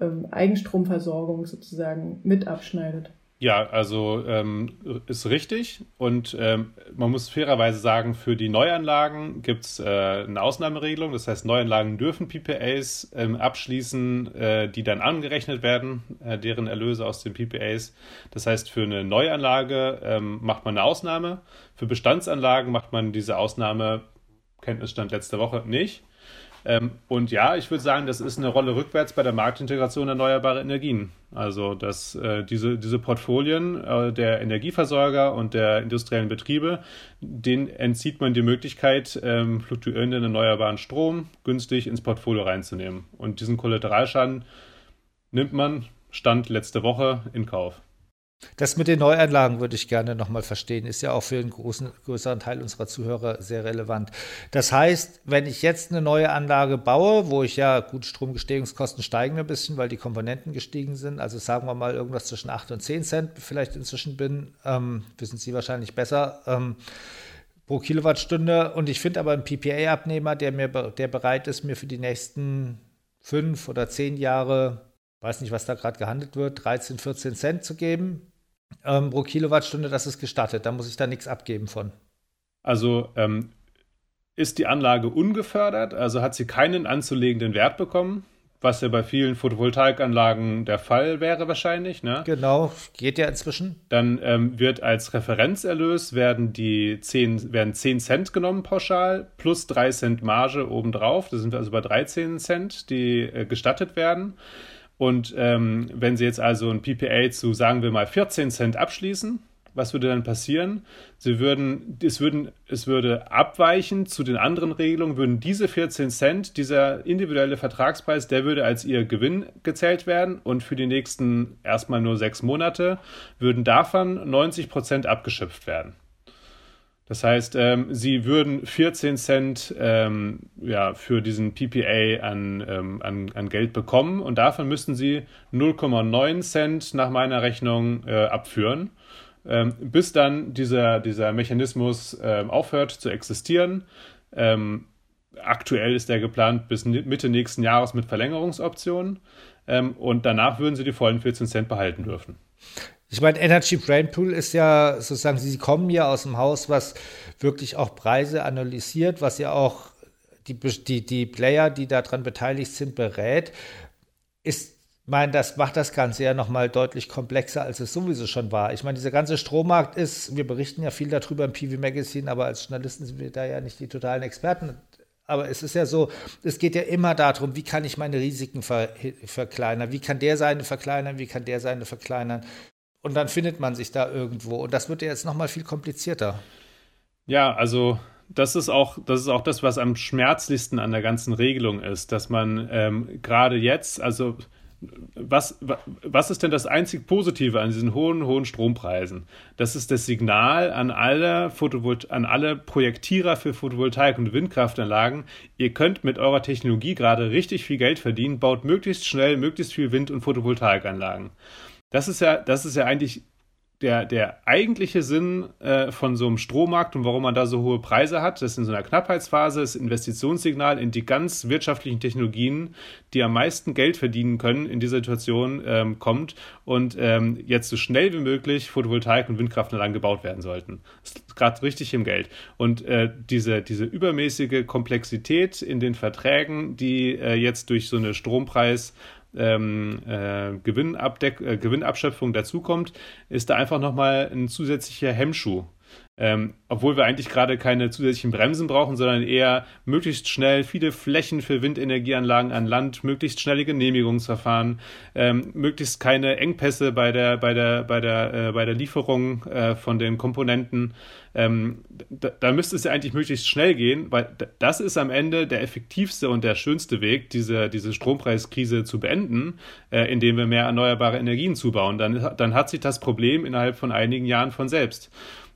ähm, Eigenstromversorgung sozusagen mit abschneidet. Ja, also ähm, ist richtig. Und ähm, man muss fairerweise sagen, für die Neuanlagen gibt es äh, eine Ausnahmeregelung. Das heißt, Neuanlagen dürfen PPAs ähm, abschließen, äh, die dann angerechnet werden, äh, deren Erlöse aus den PPAs. Das heißt, für eine Neuanlage ähm, macht man eine Ausnahme. Für Bestandsanlagen macht man diese Ausnahme, Kenntnisstand letzte Woche, nicht. Ähm, und ja, ich würde sagen, das ist eine Rolle rückwärts bei der Marktintegration erneuerbarer Energien. Also, dass äh, diese, diese Portfolien äh, der Energieversorger und der industriellen Betriebe, denen entzieht man die Möglichkeit, ähm, fluktuierenden erneuerbaren Strom günstig ins Portfolio reinzunehmen. Und diesen Kollateralschaden nimmt man, Stand letzte Woche, in Kauf. Das mit den Neuanlagen würde ich gerne nochmal verstehen, ist ja auch für einen großen, größeren Teil unserer Zuhörer sehr relevant. Das heißt, wenn ich jetzt eine neue Anlage baue, wo ich ja, gut, Stromgestehungskosten steigen ein bisschen, weil die Komponenten gestiegen sind, also sagen wir mal irgendwas zwischen 8 und 10 Cent vielleicht inzwischen bin, ähm, wissen Sie wahrscheinlich besser, ähm, pro Kilowattstunde. Und ich finde aber einen PPA-Abnehmer, der mir, der bereit ist, mir für die nächsten fünf oder zehn Jahre weiß nicht, was da gerade gehandelt wird, 13, 14 Cent zu geben ähm, pro Kilowattstunde, das ist gestattet. Da muss ich da nichts abgeben von. Also ähm, ist die Anlage ungefördert, also hat sie keinen anzulegenden Wert bekommen, was ja bei vielen Photovoltaikanlagen der Fall wäre wahrscheinlich. Ne? Genau, geht ja inzwischen. Dann ähm, wird als Referenzerlös werden die 10, werden 10 Cent genommen pauschal plus 3 Cent Marge obendrauf. Da sind wir also bei 13 Cent, die äh, gestattet werden. Und ähm, wenn Sie jetzt also ein PPA zu, sagen wir mal, 14 Cent abschließen, was würde dann passieren? Sie würden, es, würden, es würde abweichen zu den anderen Regelungen, würden diese 14 Cent, dieser individuelle Vertragspreis, der würde als Ihr Gewinn gezählt werden und für die nächsten erstmal nur sechs Monate würden davon 90 Prozent abgeschöpft werden. Das heißt, ähm, sie würden 14 Cent ähm, ja, für diesen PPA an, ähm, an, an Geld bekommen und davon müssten sie 0,9 Cent nach meiner Rechnung äh, abführen, ähm, bis dann dieser, dieser Mechanismus äh, aufhört zu existieren. Ähm, aktuell ist der geplant bis Mitte nächsten Jahres mit Verlängerungsoptionen ähm, und danach würden sie die vollen 14 Cent behalten dürfen. Ich meine, Energy Brain Pool ist ja sozusagen, Sie kommen ja aus dem Haus, was wirklich auch Preise analysiert, was ja auch die, die, die Player, die daran beteiligt sind, berät. Ist, meine, das macht das Ganze ja nochmal deutlich komplexer, als es sowieso schon war. Ich meine, dieser ganze Strommarkt ist, wir berichten ja viel darüber im PV Magazine, aber als Journalisten sind wir da ja nicht die totalen Experten aber es ist ja so, es geht ja immer darum, wie kann ich meine Risiken ver verkleinern, wie kann der seine verkleinern, wie kann der seine verkleinern. Und dann findet man sich da irgendwo. Und das wird ja jetzt nochmal viel komplizierter. Ja, also das ist auch, das ist auch das, was am schmerzlichsten an der ganzen Regelung ist, dass man ähm, gerade jetzt, also was, was ist denn das einzig Positive an diesen hohen, hohen Strompreisen? Das ist das Signal an alle, Photovolt an alle Projektierer für Photovoltaik- und Windkraftanlagen. Ihr könnt mit eurer Technologie gerade richtig viel Geld verdienen, baut möglichst schnell möglichst viel Wind- und Photovoltaikanlagen. Das ist ja, das ist ja eigentlich der, der eigentliche Sinn äh, von so einem Strommarkt und warum man da so hohe Preise hat, das ist in so einer Knappheitsphase, das Investitionssignal in die ganz wirtschaftlichen Technologien, die am meisten Geld verdienen können, in dieser Situation ähm, kommt und ähm, jetzt so schnell wie möglich Photovoltaik- und Windkraftanlagen gebaut werden sollten. Das ist gerade richtig im Geld. Und äh, diese, diese übermäßige Komplexität in den Verträgen, die äh, jetzt durch so eine Strompreis- ähm, äh, Gewinnabdeck, äh, Gewinnabschöpfung dazukommt, ist da einfach nochmal ein zusätzlicher Hemmschuh. Ähm, obwohl wir eigentlich gerade keine zusätzlichen Bremsen brauchen, sondern eher möglichst schnell viele Flächen für Windenergieanlagen an Land, möglichst schnelle Genehmigungsverfahren, ähm, möglichst keine Engpässe bei der, bei der, bei der, äh, bei der Lieferung äh, von den Komponenten. Ähm, da, da, müsste es ja eigentlich möglichst schnell gehen, weil das ist am Ende der effektivste und der schönste Weg, diese, diese Strompreiskrise zu beenden, äh, indem wir mehr erneuerbare Energien zubauen. Dann, dann hat sich das Problem innerhalb von einigen Jahren von selbst.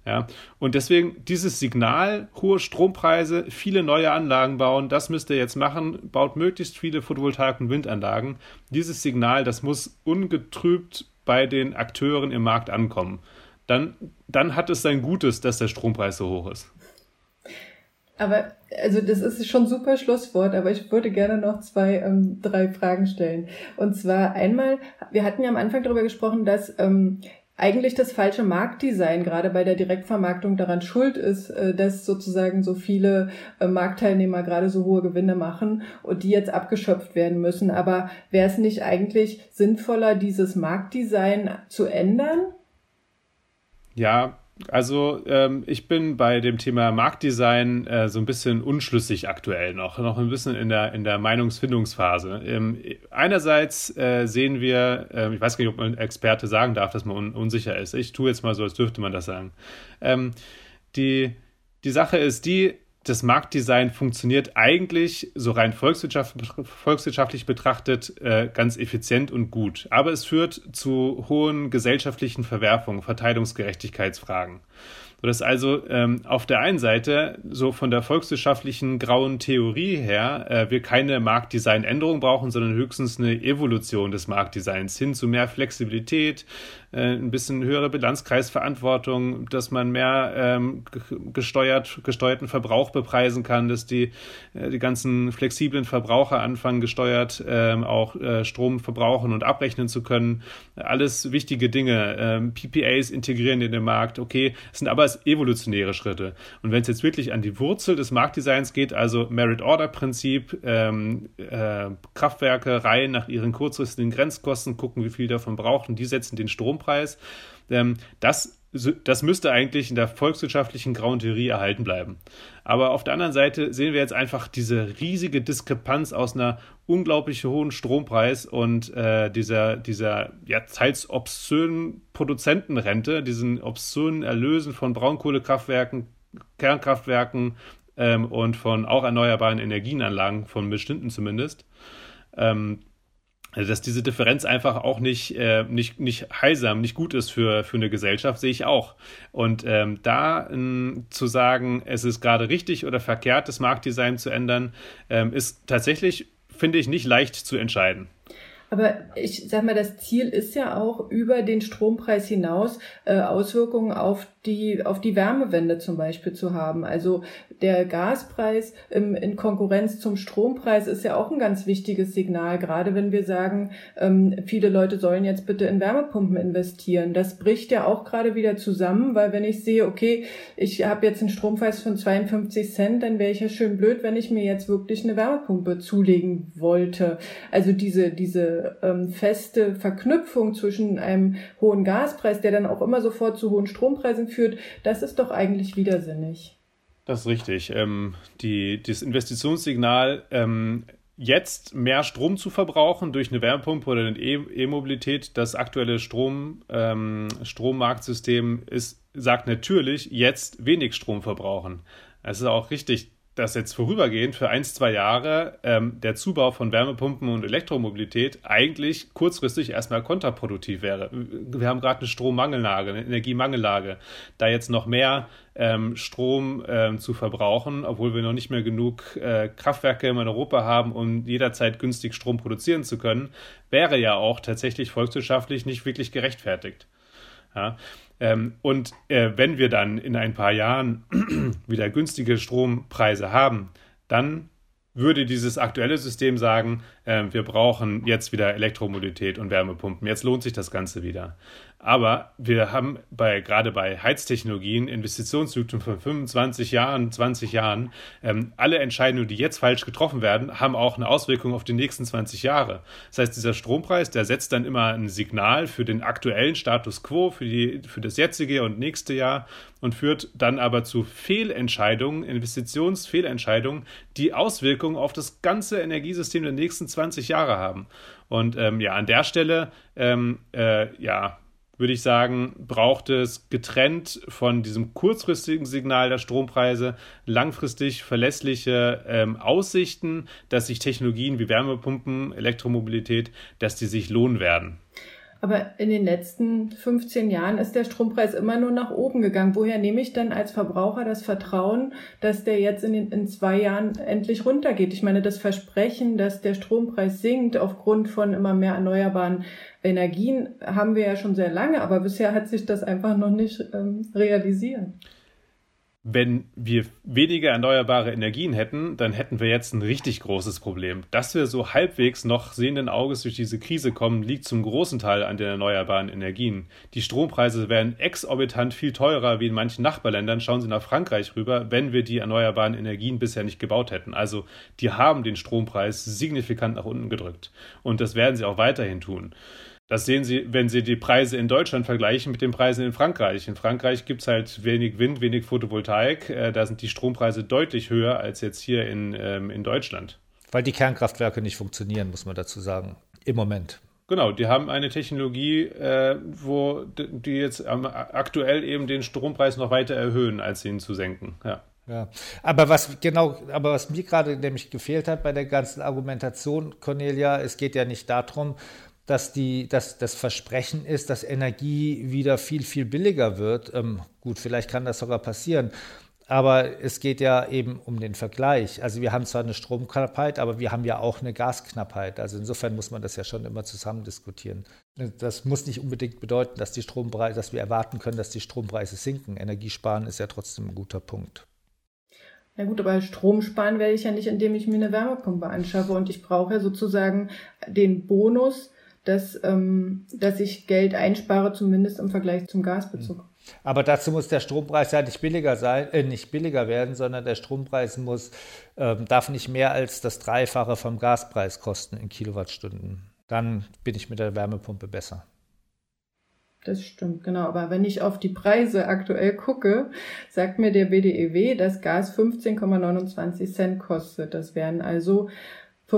Ja, und deswegen dieses Signal, hohe Strompreise, viele neue Anlagen bauen, das müsst ihr jetzt machen, baut möglichst viele Photovoltaik- und Windanlagen. Dieses Signal, das muss ungetrübt bei den Akteuren im Markt ankommen. Dann, dann hat es sein Gutes, dass der Strompreis so hoch ist. Aber, also das ist schon super Schlusswort, aber ich würde gerne noch zwei, ähm, drei Fragen stellen. Und zwar einmal, wir hatten ja am Anfang darüber gesprochen, dass ähm, eigentlich das falsche Marktdesign gerade bei der Direktvermarktung daran schuld ist, äh, dass sozusagen so viele äh, Marktteilnehmer gerade so hohe Gewinne machen und die jetzt abgeschöpft werden müssen. Aber wäre es nicht eigentlich sinnvoller, dieses Marktdesign zu ändern? Ja, also ähm, ich bin bei dem Thema Marktdesign äh, so ein bisschen unschlüssig aktuell noch, noch ein bisschen in der, in der Meinungsfindungsphase. Ähm, einerseits äh, sehen wir, äh, ich weiß gar nicht, ob man Experte sagen darf, dass man un unsicher ist. Ich tue jetzt mal so, als dürfte man das sagen. Ähm, die, die Sache ist die, das Marktdesign funktioniert eigentlich so rein volkswirtschaftlich betrachtet äh, ganz effizient und gut. Aber es führt zu hohen gesellschaftlichen Verwerfungen, Verteilungsgerechtigkeitsfragen. Sodass also ähm, auf der einen Seite so von der volkswirtschaftlichen grauen Theorie her äh, wir keine Marktdesignänderung brauchen, sondern höchstens eine Evolution des Marktdesigns hin zu mehr Flexibilität, äh, ein bisschen höhere Bilanzkreisverantwortung, dass man mehr ähm, gesteuert, gesteuerten Verbrauch bepreisen kann, dass die, äh, die ganzen flexiblen Verbraucher anfangen, gesteuert ähm, auch äh, Strom verbrauchen und abrechnen zu können. Alles wichtige Dinge. Ähm, PPAs integrieren in den Markt, okay, es sind aber evolutionäre Schritte. Und wenn es jetzt wirklich an die Wurzel des Marktdesigns geht, also Merit-Order-Prinzip, ähm, äh, Kraftwerke reihen nach ihren kurzfristigen Grenzkosten, gucken, wie viel davon brauchen, die setzen den Strom Strompreis. Ähm, das, das müsste eigentlich in der volkswirtschaftlichen grauen Theorie erhalten bleiben. Aber auf der anderen Seite sehen wir jetzt einfach diese riesige Diskrepanz aus einer unglaublich hohen Strompreis und äh, dieser, dieser ja, teils obszönen Produzentenrente, diesen obszönen Erlösen von Braunkohlekraftwerken, Kernkraftwerken ähm, und von auch erneuerbaren Energienanlagen, von bestimmten zumindest. Ähm, also, dass diese Differenz einfach auch nicht, äh, nicht, nicht heilsam, nicht gut ist für, für eine Gesellschaft, sehe ich auch. Und ähm, da ähm, zu sagen, es ist gerade richtig oder verkehrt, das Marktdesign zu ändern, ähm, ist tatsächlich, finde ich, nicht leicht zu entscheiden. Aber ich sag mal, das Ziel ist ja auch über den Strompreis hinaus äh, Auswirkungen auf die, auf die Wärmewende zum Beispiel zu haben. Also der Gaspreis im, in Konkurrenz zum Strompreis ist ja auch ein ganz wichtiges Signal, gerade wenn wir sagen, ähm, viele Leute sollen jetzt bitte in Wärmepumpen investieren. Das bricht ja auch gerade wieder zusammen, weil wenn ich sehe, okay, ich habe jetzt einen Strompreis von 52 Cent, dann wäre ich ja schön blöd, wenn ich mir jetzt wirklich eine Wärmepumpe zulegen wollte. Also diese, diese ähm, feste Verknüpfung zwischen einem hohen Gaspreis, der dann auch immer sofort zu hohen Strompreisen führt, das ist doch eigentlich widersinnig. Das ist richtig. Ähm, die, das Investitionssignal, ähm, jetzt mehr Strom zu verbrauchen durch eine Wärmepumpe oder eine e-, E-Mobilität, das aktuelle Strom, ähm, Strommarktsystem ist, sagt natürlich jetzt wenig Strom verbrauchen. Es ist auch richtig, dass jetzt vorübergehend für ein, zwei Jahre ähm, der Zubau von Wärmepumpen und Elektromobilität eigentlich kurzfristig erstmal kontraproduktiv wäre. Wir haben gerade eine Strommangellage, eine Energiemangellage. Da jetzt noch mehr ähm, Strom ähm, zu verbrauchen, obwohl wir noch nicht mehr genug äh, Kraftwerke in Europa haben, um jederzeit günstig Strom produzieren zu können, wäre ja auch tatsächlich volkswirtschaftlich nicht wirklich gerechtfertigt. Ja. Ähm, und äh, wenn wir dann in ein paar Jahren wieder günstige Strompreise haben, dann würde dieses aktuelle System sagen, äh, wir brauchen jetzt wieder Elektromobilität und Wärmepumpen. Jetzt lohnt sich das Ganze wieder. Aber wir haben bei, gerade bei Heiztechnologien Investitionszyklen von 25 Jahren, 20 Jahren. Ähm, alle Entscheidungen, die jetzt falsch getroffen werden, haben auch eine Auswirkung auf die nächsten 20 Jahre. Das heißt, dieser Strompreis, der setzt dann immer ein Signal für den aktuellen Status quo, für, die, für das jetzige und nächste Jahr und führt dann aber zu Fehlentscheidungen, Investitionsfehlentscheidungen, die Auswirkungen auf das ganze Energiesystem der nächsten 20 Jahre haben. Und ähm, ja, an der Stelle, ähm, äh, ja, würde ich sagen, braucht es getrennt von diesem kurzfristigen Signal der Strompreise langfristig verlässliche ähm, Aussichten, dass sich Technologien wie Wärmepumpen, Elektromobilität, dass die sich lohnen werden. Aber in den letzten 15 Jahren ist der Strompreis immer nur nach oben gegangen. Woher nehme ich dann als Verbraucher das Vertrauen, dass der jetzt in, den, in zwei Jahren endlich runtergeht? Ich meine, das Versprechen, dass der Strompreis sinkt aufgrund von immer mehr erneuerbaren Energien, haben wir ja schon sehr lange, aber bisher hat sich das einfach noch nicht ähm, realisiert. Wenn wir weniger erneuerbare Energien hätten, dann hätten wir jetzt ein richtig großes Problem. Dass wir so halbwegs noch sehenden Auges durch diese Krise kommen, liegt zum großen Teil an den erneuerbaren Energien. Die Strompreise wären exorbitant viel teurer wie in manchen Nachbarländern. Schauen Sie nach Frankreich rüber, wenn wir die erneuerbaren Energien bisher nicht gebaut hätten. Also die haben den Strompreis signifikant nach unten gedrückt. Und das werden sie auch weiterhin tun. Das sehen Sie, wenn Sie die Preise in Deutschland vergleichen mit den Preisen in Frankreich. In Frankreich gibt es halt wenig Wind, wenig Photovoltaik. Äh, da sind die Strompreise deutlich höher als jetzt hier in, ähm, in Deutschland. Weil die Kernkraftwerke nicht funktionieren, muss man dazu sagen. Im Moment. Genau, die haben eine Technologie, äh, wo die jetzt aktuell eben den Strompreis noch weiter erhöhen, als ihn zu senken. Ja. Ja, aber was genau, aber was mir gerade nämlich gefehlt hat bei der ganzen Argumentation, Cornelia, es geht ja nicht darum, dass, die, dass das Versprechen ist, dass Energie wieder viel, viel billiger wird. Ähm, gut, vielleicht kann das sogar passieren. Aber es geht ja eben um den Vergleich. Also wir haben zwar eine Stromknappheit, aber wir haben ja auch eine Gasknappheit. Also insofern muss man das ja schon immer zusammen diskutieren. Das muss nicht unbedingt bedeuten, dass die Strompreise, dass wir erwarten können, dass die Strompreise sinken. Energiesparen ist ja trotzdem ein guter Punkt. Ja gut, aber Strom sparen werde ich ja nicht, indem ich mir eine Wärmepumpe anschaffe. Und ich brauche ja sozusagen den Bonus, dass, ähm, dass ich Geld einspare, zumindest im Vergleich zum Gasbezug. Aber dazu muss der Strompreis ja nicht billiger sein, äh, nicht billiger werden, sondern der Strompreis muss, äh, darf nicht mehr als das Dreifache vom Gaspreis kosten in Kilowattstunden. Dann bin ich mit der Wärmepumpe besser. Das stimmt, genau. Aber wenn ich auf die Preise aktuell gucke, sagt mir der BDEW, dass Gas 15,29 Cent kostet. Das wären also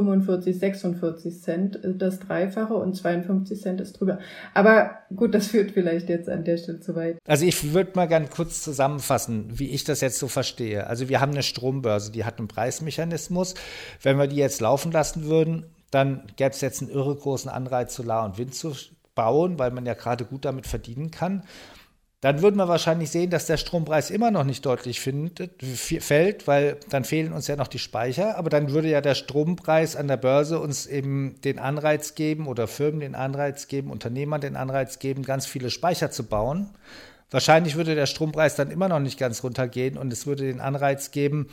45, 46 Cent äh, das Dreifache und 52 Cent ist drüber. Aber gut, das führt vielleicht jetzt an der Stelle zu weit. Also ich würde mal gerne kurz zusammenfassen, wie ich das jetzt so verstehe. Also wir haben eine Strombörse, die hat einen Preismechanismus. Wenn wir die jetzt laufen lassen würden, dann gäbe es jetzt einen irre großen Anreiz, Solar und Wind zu bauen, weil man ja gerade gut damit verdienen kann dann würden wir wahrscheinlich sehen, dass der Strompreis immer noch nicht deutlich findet, fällt, weil dann fehlen uns ja noch die Speicher. Aber dann würde ja der Strompreis an der Börse uns eben den Anreiz geben oder Firmen den Anreiz geben, Unternehmern den Anreiz geben, ganz viele Speicher zu bauen. Wahrscheinlich würde der Strompreis dann immer noch nicht ganz runtergehen und es würde den Anreiz geben,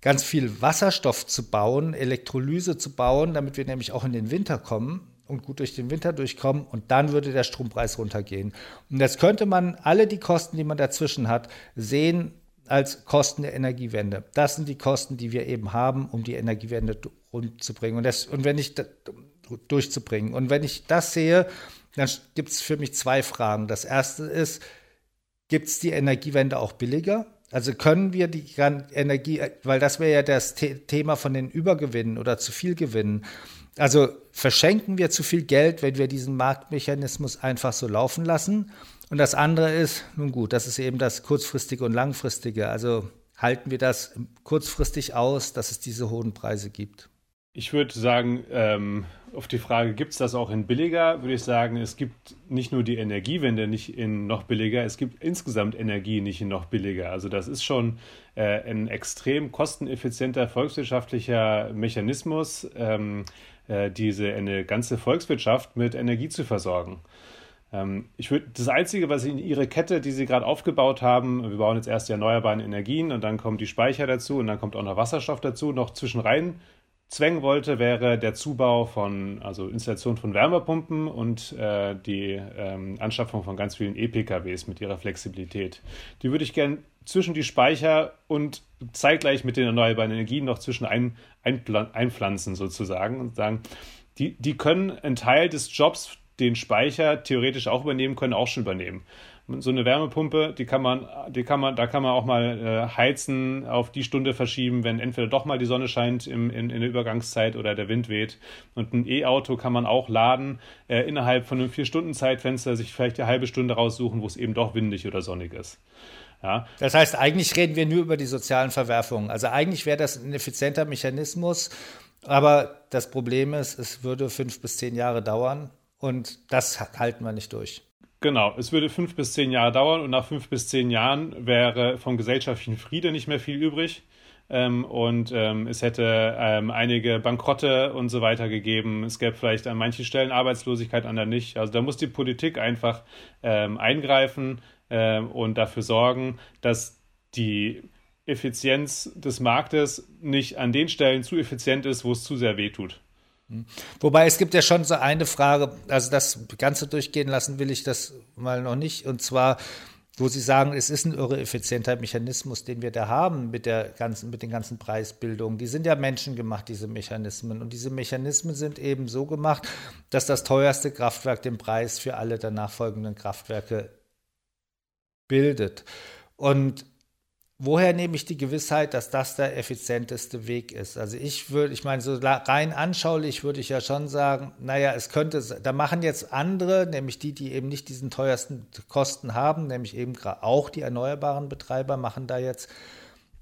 ganz viel Wasserstoff zu bauen, Elektrolyse zu bauen, damit wir nämlich auch in den Winter kommen und gut durch den Winter durchkommen und dann würde der Strompreis runtergehen. Und jetzt könnte man alle die Kosten, die man dazwischen hat, sehen als Kosten der Energiewende. Das sind die Kosten, die wir eben haben, um die Energiewende rundzubringen. Und, das, und wenn ich durchzubringen. Und wenn ich das sehe, dann gibt es für mich zwei Fragen. Das erste ist, gibt es die Energiewende auch billiger? Also können wir die Energie, weil das wäre ja das Thema von den Übergewinnen oder zu viel Gewinnen. Also verschenken wir zu viel Geld, wenn wir diesen Marktmechanismus einfach so laufen lassen. Und das andere ist, nun gut, das ist eben das kurzfristige und langfristige. Also halten wir das kurzfristig aus, dass es diese hohen Preise gibt. Ich würde sagen, ähm, auf die Frage, gibt es das auch in billiger, würde ich sagen, es gibt nicht nur die Energiewende nicht in noch billiger, es gibt insgesamt Energie nicht in noch billiger. Also das ist schon äh, ein extrem kosteneffizienter volkswirtschaftlicher Mechanismus. Ähm, äh, diese eine ganze Volkswirtschaft mit Energie zu versorgen. Ähm, ich würde das Einzige, was in Ihre Kette, die Sie gerade aufgebaut haben, wir bauen jetzt erst die erneuerbaren Energien und dann kommen die Speicher dazu und dann kommt auch noch Wasserstoff dazu, noch zwischen rein zwängen wollte, wäre der Zubau von, also Installation von Wärmepumpen und äh, die ähm, Anschaffung von ganz vielen E-PKWs mit ihrer Flexibilität. Die würde ich gern zwischen die Speicher und zeitgleich mit den erneuerbaren Energien noch zwischen ein, einpflanzen sozusagen und sagen, die, die können einen Teil des Jobs, den Speicher theoretisch auch übernehmen können, auch schon übernehmen. So eine Wärmepumpe, die kann man, die kann man, da kann man auch mal äh, heizen, auf die Stunde verschieben, wenn entweder doch mal die Sonne scheint im, in, in der Übergangszeit oder der Wind weht. Und ein E-Auto kann man auch laden, äh, innerhalb von einem Vier-Stunden-Zeitfenster sich vielleicht eine halbe Stunde raussuchen, wo es eben doch windig oder sonnig ist. Ja. Das heißt, eigentlich reden wir nur über die sozialen Verwerfungen. Also eigentlich wäre das ein effizienter Mechanismus, aber das Problem ist, es würde fünf bis zehn Jahre dauern und das halten wir nicht durch. Genau, es würde fünf bis zehn Jahre dauern und nach fünf bis zehn Jahren wäre vom gesellschaftlichen Friede nicht mehr viel übrig. Ähm, und ähm, es hätte ähm, einige Bankrotte und so weiter gegeben. Es gäbe vielleicht an manchen Stellen Arbeitslosigkeit, an der nicht. Also da muss die Politik einfach ähm, eingreifen, äh, und dafür sorgen, dass die Effizienz des Marktes nicht an den Stellen zu effizient ist, wo es zu sehr wehtut. Hm. Wobei es gibt ja schon so eine Frage, also das Ganze durchgehen lassen will ich das mal noch nicht. Und zwar, wo Sie sagen, es ist ein irre effizienter Mechanismus, den wir da haben mit der ganzen, mit den ganzen Preisbildungen. Die sind ja menschengemacht, diese Mechanismen. Und diese Mechanismen sind eben so gemacht, dass das teuerste Kraftwerk den Preis für alle danach folgenden Kraftwerke bildet. Und woher nehme ich die Gewissheit, dass das der effizienteste Weg ist? Also ich würde, ich meine, so rein anschaulich würde ich ja schon sagen, naja, es könnte, da machen jetzt andere, nämlich die, die eben nicht diesen teuersten Kosten haben, nämlich eben auch die erneuerbaren Betreiber machen da jetzt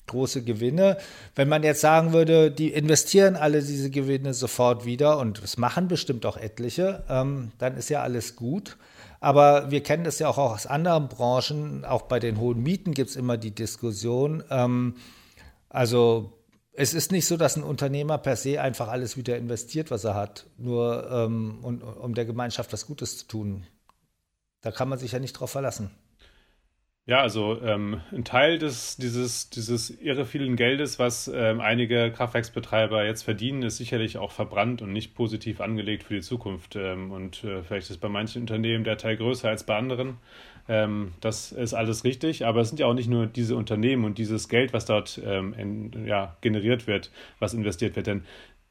große Gewinne. Wenn man jetzt sagen würde, die investieren alle diese Gewinne sofort wieder und es machen bestimmt auch etliche, ähm, dann ist ja alles gut. Aber wir kennen das ja auch aus anderen Branchen. Auch bei den hohen Mieten gibt es immer die Diskussion. Ähm, also es ist nicht so, dass ein Unternehmer per se einfach alles wieder investiert, was er hat, nur ähm, um, um der Gemeinschaft was Gutes zu tun. Da kann man sich ja nicht drauf verlassen. Ja, also ähm, ein Teil des, dieses, dieses irre vielen Geldes, was ähm, einige Kraftwerksbetreiber jetzt verdienen, ist sicherlich auch verbrannt und nicht positiv angelegt für die Zukunft. Ähm, und äh, vielleicht ist bei manchen Unternehmen der Teil größer als bei anderen. Ähm, das ist alles richtig, aber es sind ja auch nicht nur diese Unternehmen und dieses Geld, was dort ähm, in, ja, generiert wird, was investiert wird. Denn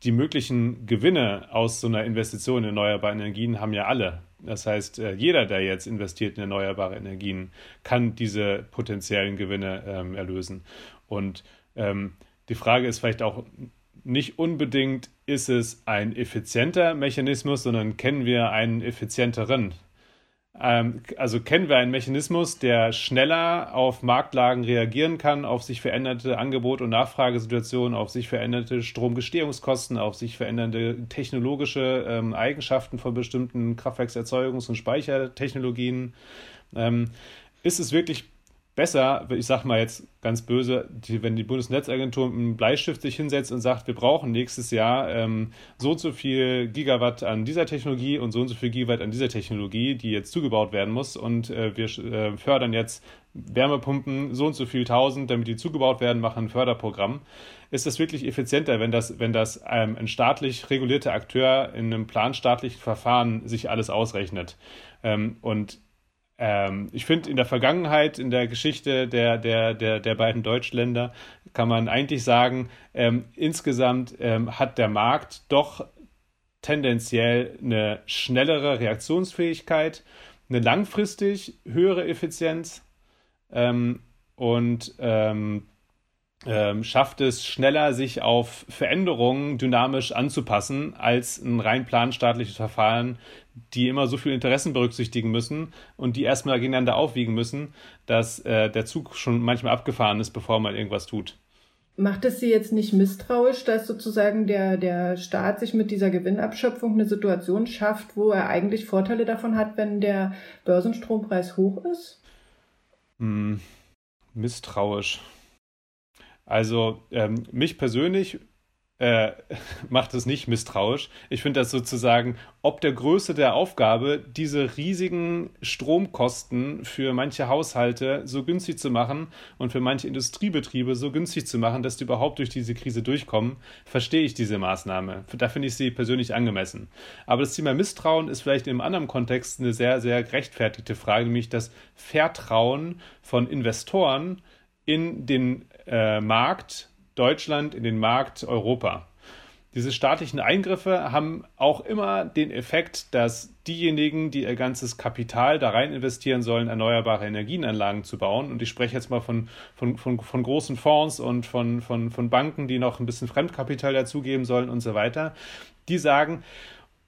die möglichen Gewinne aus so einer Investition in erneuerbare Energien haben ja alle. Das heißt, äh, jeder, der jetzt investiert in erneuerbare Energien, kann diese potenziellen Gewinne ähm, erlösen. Und ähm, die Frage ist vielleicht auch nicht unbedingt, ist es ein effizienter Mechanismus, sondern kennen wir einen effizienteren also kennen wir einen Mechanismus, der schneller auf Marktlagen reagieren kann, auf sich veränderte Angebot- und Nachfragesituationen, auf sich veränderte Stromgestehungskosten, auf sich verändernde technologische ähm, Eigenschaften von bestimmten Kraftwerkserzeugungs- und Speichertechnologien. Ähm, ist es wirklich besser, ich sage mal jetzt ganz böse, die, wenn die Bundesnetzagentur mit einem Bleistift sich hinsetzt und sagt, wir brauchen nächstes Jahr ähm, so und so viel Gigawatt an dieser Technologie und so und so viel Gigawatt an dieser Technologie, die jetzt zugebaut werden muss und äh, wir äh, fördern jetzt Wärmepumpen so und so viel tausend, damit die zugebaut werden, machen ein Förderprogramm. Ist das wirklich effizienter, wenn das, wenn das ähm, ein staatlich regulierter Akteur in einem planstaatlichen Verfahren sich alles ausrechnet? Ähm, und ähm, ich finde, in der Vergangenheit, in der Geschichte der, der, der, der beiden Deutschländer, kann man eigentlich sagen, ähm, insgesamt ähm, hat der Markt doch tendenziell eine schnellere Reaktionsfähigkeit, eine langfristig höhere Effizienz ähm, und ähm, ähm, schafft es schneller, sich auf Veränderungen dynamisch anzupassen, als ein rein planstaatliches Verfahren, die immer so viele Interessen berücksichtigen müssen und die erstmal gegeneinander aufwiegen müssen, dass äh, der Zug schon manchmal abgefahren ist, bevor man irgendwas tut. Macht es Sie jetzt nicht misstrauisch, dass sozusagen der, der Staat sich mit dieser Gewinnabschöpfung eine Situation schafft, wo er eigentlich Vorteile davon hat, wenn der Börsenstrompreis hoch ist? Hm, misstrauisch. Also ähm, mich persönlich äh, macht es nicht misstrauisch. Ich finde das sozusagen, ob der Größe der Aufgabe, diese riesigen Stromkosten für manche Haushalte so günstig zu machen und für manche Industriebetriebe so günstig zu machen, dass die überhaupt durch diese Krise durchkommen, verstehe ich diese Maßnahme. Da finde ich sie persönlich angemessen. Aber das Thema Misstrauen ist vielleicht in einem anderen Kontext eine sehr, sehr gerechtfertigte Frage, nämlich das Vertrauen von Investoren in den äh, Markt Deutschland, in den Markt Europa. Diese staatlichen Eingriffe haben auch immer den Effekt, dass diejenigen, die ihr ganzes Kapital da rein investieren sollen, erneuerbare Energienanlagen zu bauen, und ich spreche jetzt mal von, von, von, von großen Fonds und von, von, von Banken, die noch ein bisschen Fremdkapital dazugeben sollen und so weiter, die sagen,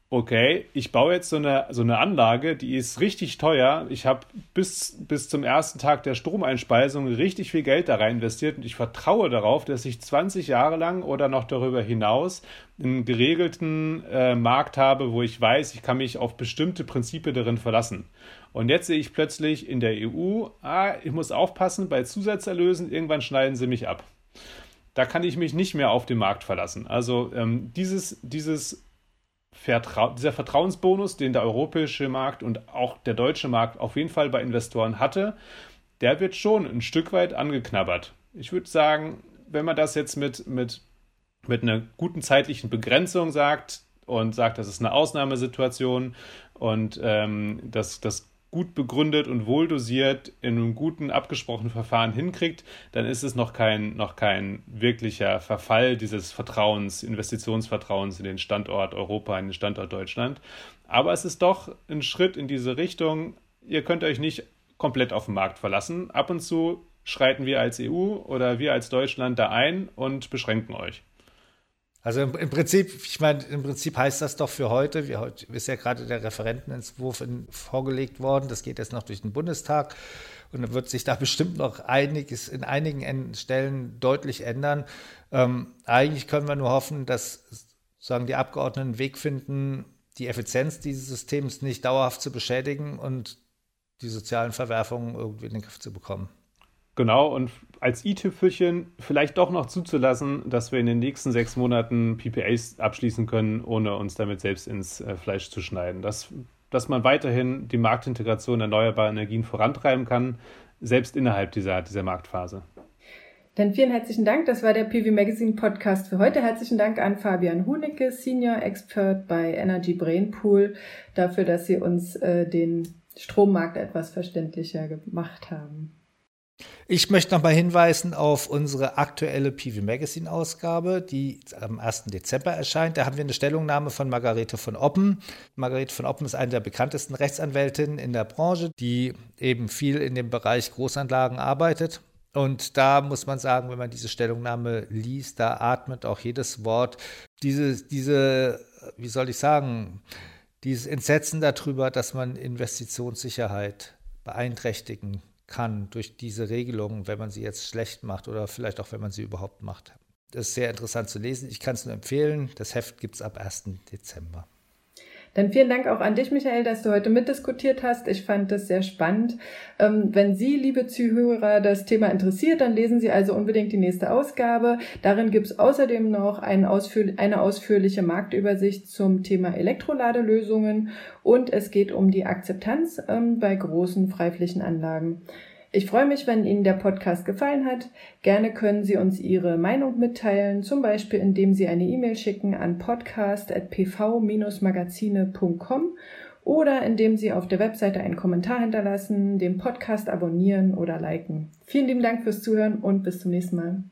okay, ich baue jetzt so eine, so eine Anlage, die ist richtig teuer. Ich habe bis, bis zum ersten Tag der Stromeinspeisung richtig viel Geld da rein investiert und ich vertraue darauf, dass ich 20 Jahre lang oder noch darüber hinaus einen geregelten äh, Markt habe, wo ich weiß, ich kann mich auf bestimmte Prinzipien darin verlassen. Und jetzt sehe ich plötzlich in der EU, ah, ich muss aufpassen, bei Zusatzerlösen, irgendwann schneiden sie mich ab. Da kann ich mich nicht mehr auf den Markt verlassen. Also ähm, dieses, dieses Vertrau dieser Vertrauensbonus, den der europäische Markt und auch der deutsche Markt auf jeden Fall bei Investoren hatte, der wird schon ein Stück weit angeknabbert. Ich würde sagen, wenn man das jetzt mit, mit, mit einer guten zeitlichen Begrenzung sagt und sagt, das ist eine Ausnahmesituation und ähm, dass das gut begründet und wohl dosiert in einem guten abgesprochenen Verfahren hinkriegt, dann ist es noch kein, noch kein wirklicher Verfall dieses Vertrauens, Investitionsvertrauens in den Standort Europa, in den Standort Deutschland. Aber es ist doch ein Schritt in diese Richtung. Ihr könnt euch nicht komplett auf den Markt verlassen. Ab und zu schreiten wir als EU oder wir als Deutschland da ein und beschränken euch. Also im, im, Prinzip, ich meine, im Prinzip heißt das doch für heute, wir, heute ist ja gerade der Referentenentwurf in, vorgelegt worden, das geht jetzt noch durch den Bundestag und dann wird sich da bestimmt noch einiges in einigen Stellen deutlich ändern. Ähm, eigentlich können wir nur hoffen, dass sagen die Abgeordneten einen Weg finden, die Effizienz dieses Systems nicht dauerhaft zu beschädigen und die sozialen Verwerfungen irgendwie in den Griff zu bekommen. Genau, und als i-Tüpfelchen vielleicht doch noch zuzulassen, dass wir in den nächsten sechs Monaten PPAs abschließen können, ohne uns damit selbst ins äh, Fleisch zu schneiden. Dass, dass man weiterhin die Marktintegration erneuerbarer Energien vorantreiben kann, selbst innerhalb dieser, dieser Marktphase. Dann vielen herzlichen Dank. Das war der PV Magazine Podcast für heute. Herzlichen Dank an Fabian Hunecke, Senior Expert bei Energy Brain Pool, dafür, dass Sie uns äh, den Strommarkt etwas verständlicher gemacht haben. Ich möchte noch mal hinweisen auf unsere aktuelle PV Magazine Ausgabe, die am 1. Dezember erscheint. Da haben wir eine Stellungnahme von Margarete von Oppen. Margarete von Oppen ist eine der bekanntesten Rechtsanwältinnen in der Branche, die eben viel in dem Bereich Großanlagen arbeitet. Und da muss man sagen, wenn man diese Stellungnahme liest, da atmet auch jedes Wort diese, diese, wie soll ich sagen, dieses Entsetzen darüber, dass man Investitionssicherheit beeinträchtigen kann durch diese Regelungen, wenn man sie jetzt schlecht macht oder vielleicht auch, wenn man sie überhaupt macht. Das ist sehr interessant zu lesen. Ich kann es nur empfehlen. Das Heft gibt es ab 1. Dezember. Dann vielen Dank auch an dich, Michael, dass du heute mitdiskutiert hast. Ich fand das sehr spannend. Ähm, wenn Sie, liebe Zuhörer, das Thema interessiert, dann lesen Sie also unbedingt die nächste Ausgabe. Darin gibt es außerdem noch eine, ausführ eine ausführliche Marktübersicht zum Thema Elektroladelösungen und es geht um die Akzeptanz ähm, bei großen Freiflächenanlagen. Ich freue mich, wenn Ihnen der Podcast gefallen hat. Gerne können Sie uns Ihre Meinung mitteilen, zum Beispiel indem Sie eine E-Mail schicken an podcast.pv-magazine.com oder indem Sie auf der Webseite einen Kommentar hinterlassen, den Podcast abonnieren oder liken. Vielen lieben Dank fürs Zuhören und bis zum nächsten Mal.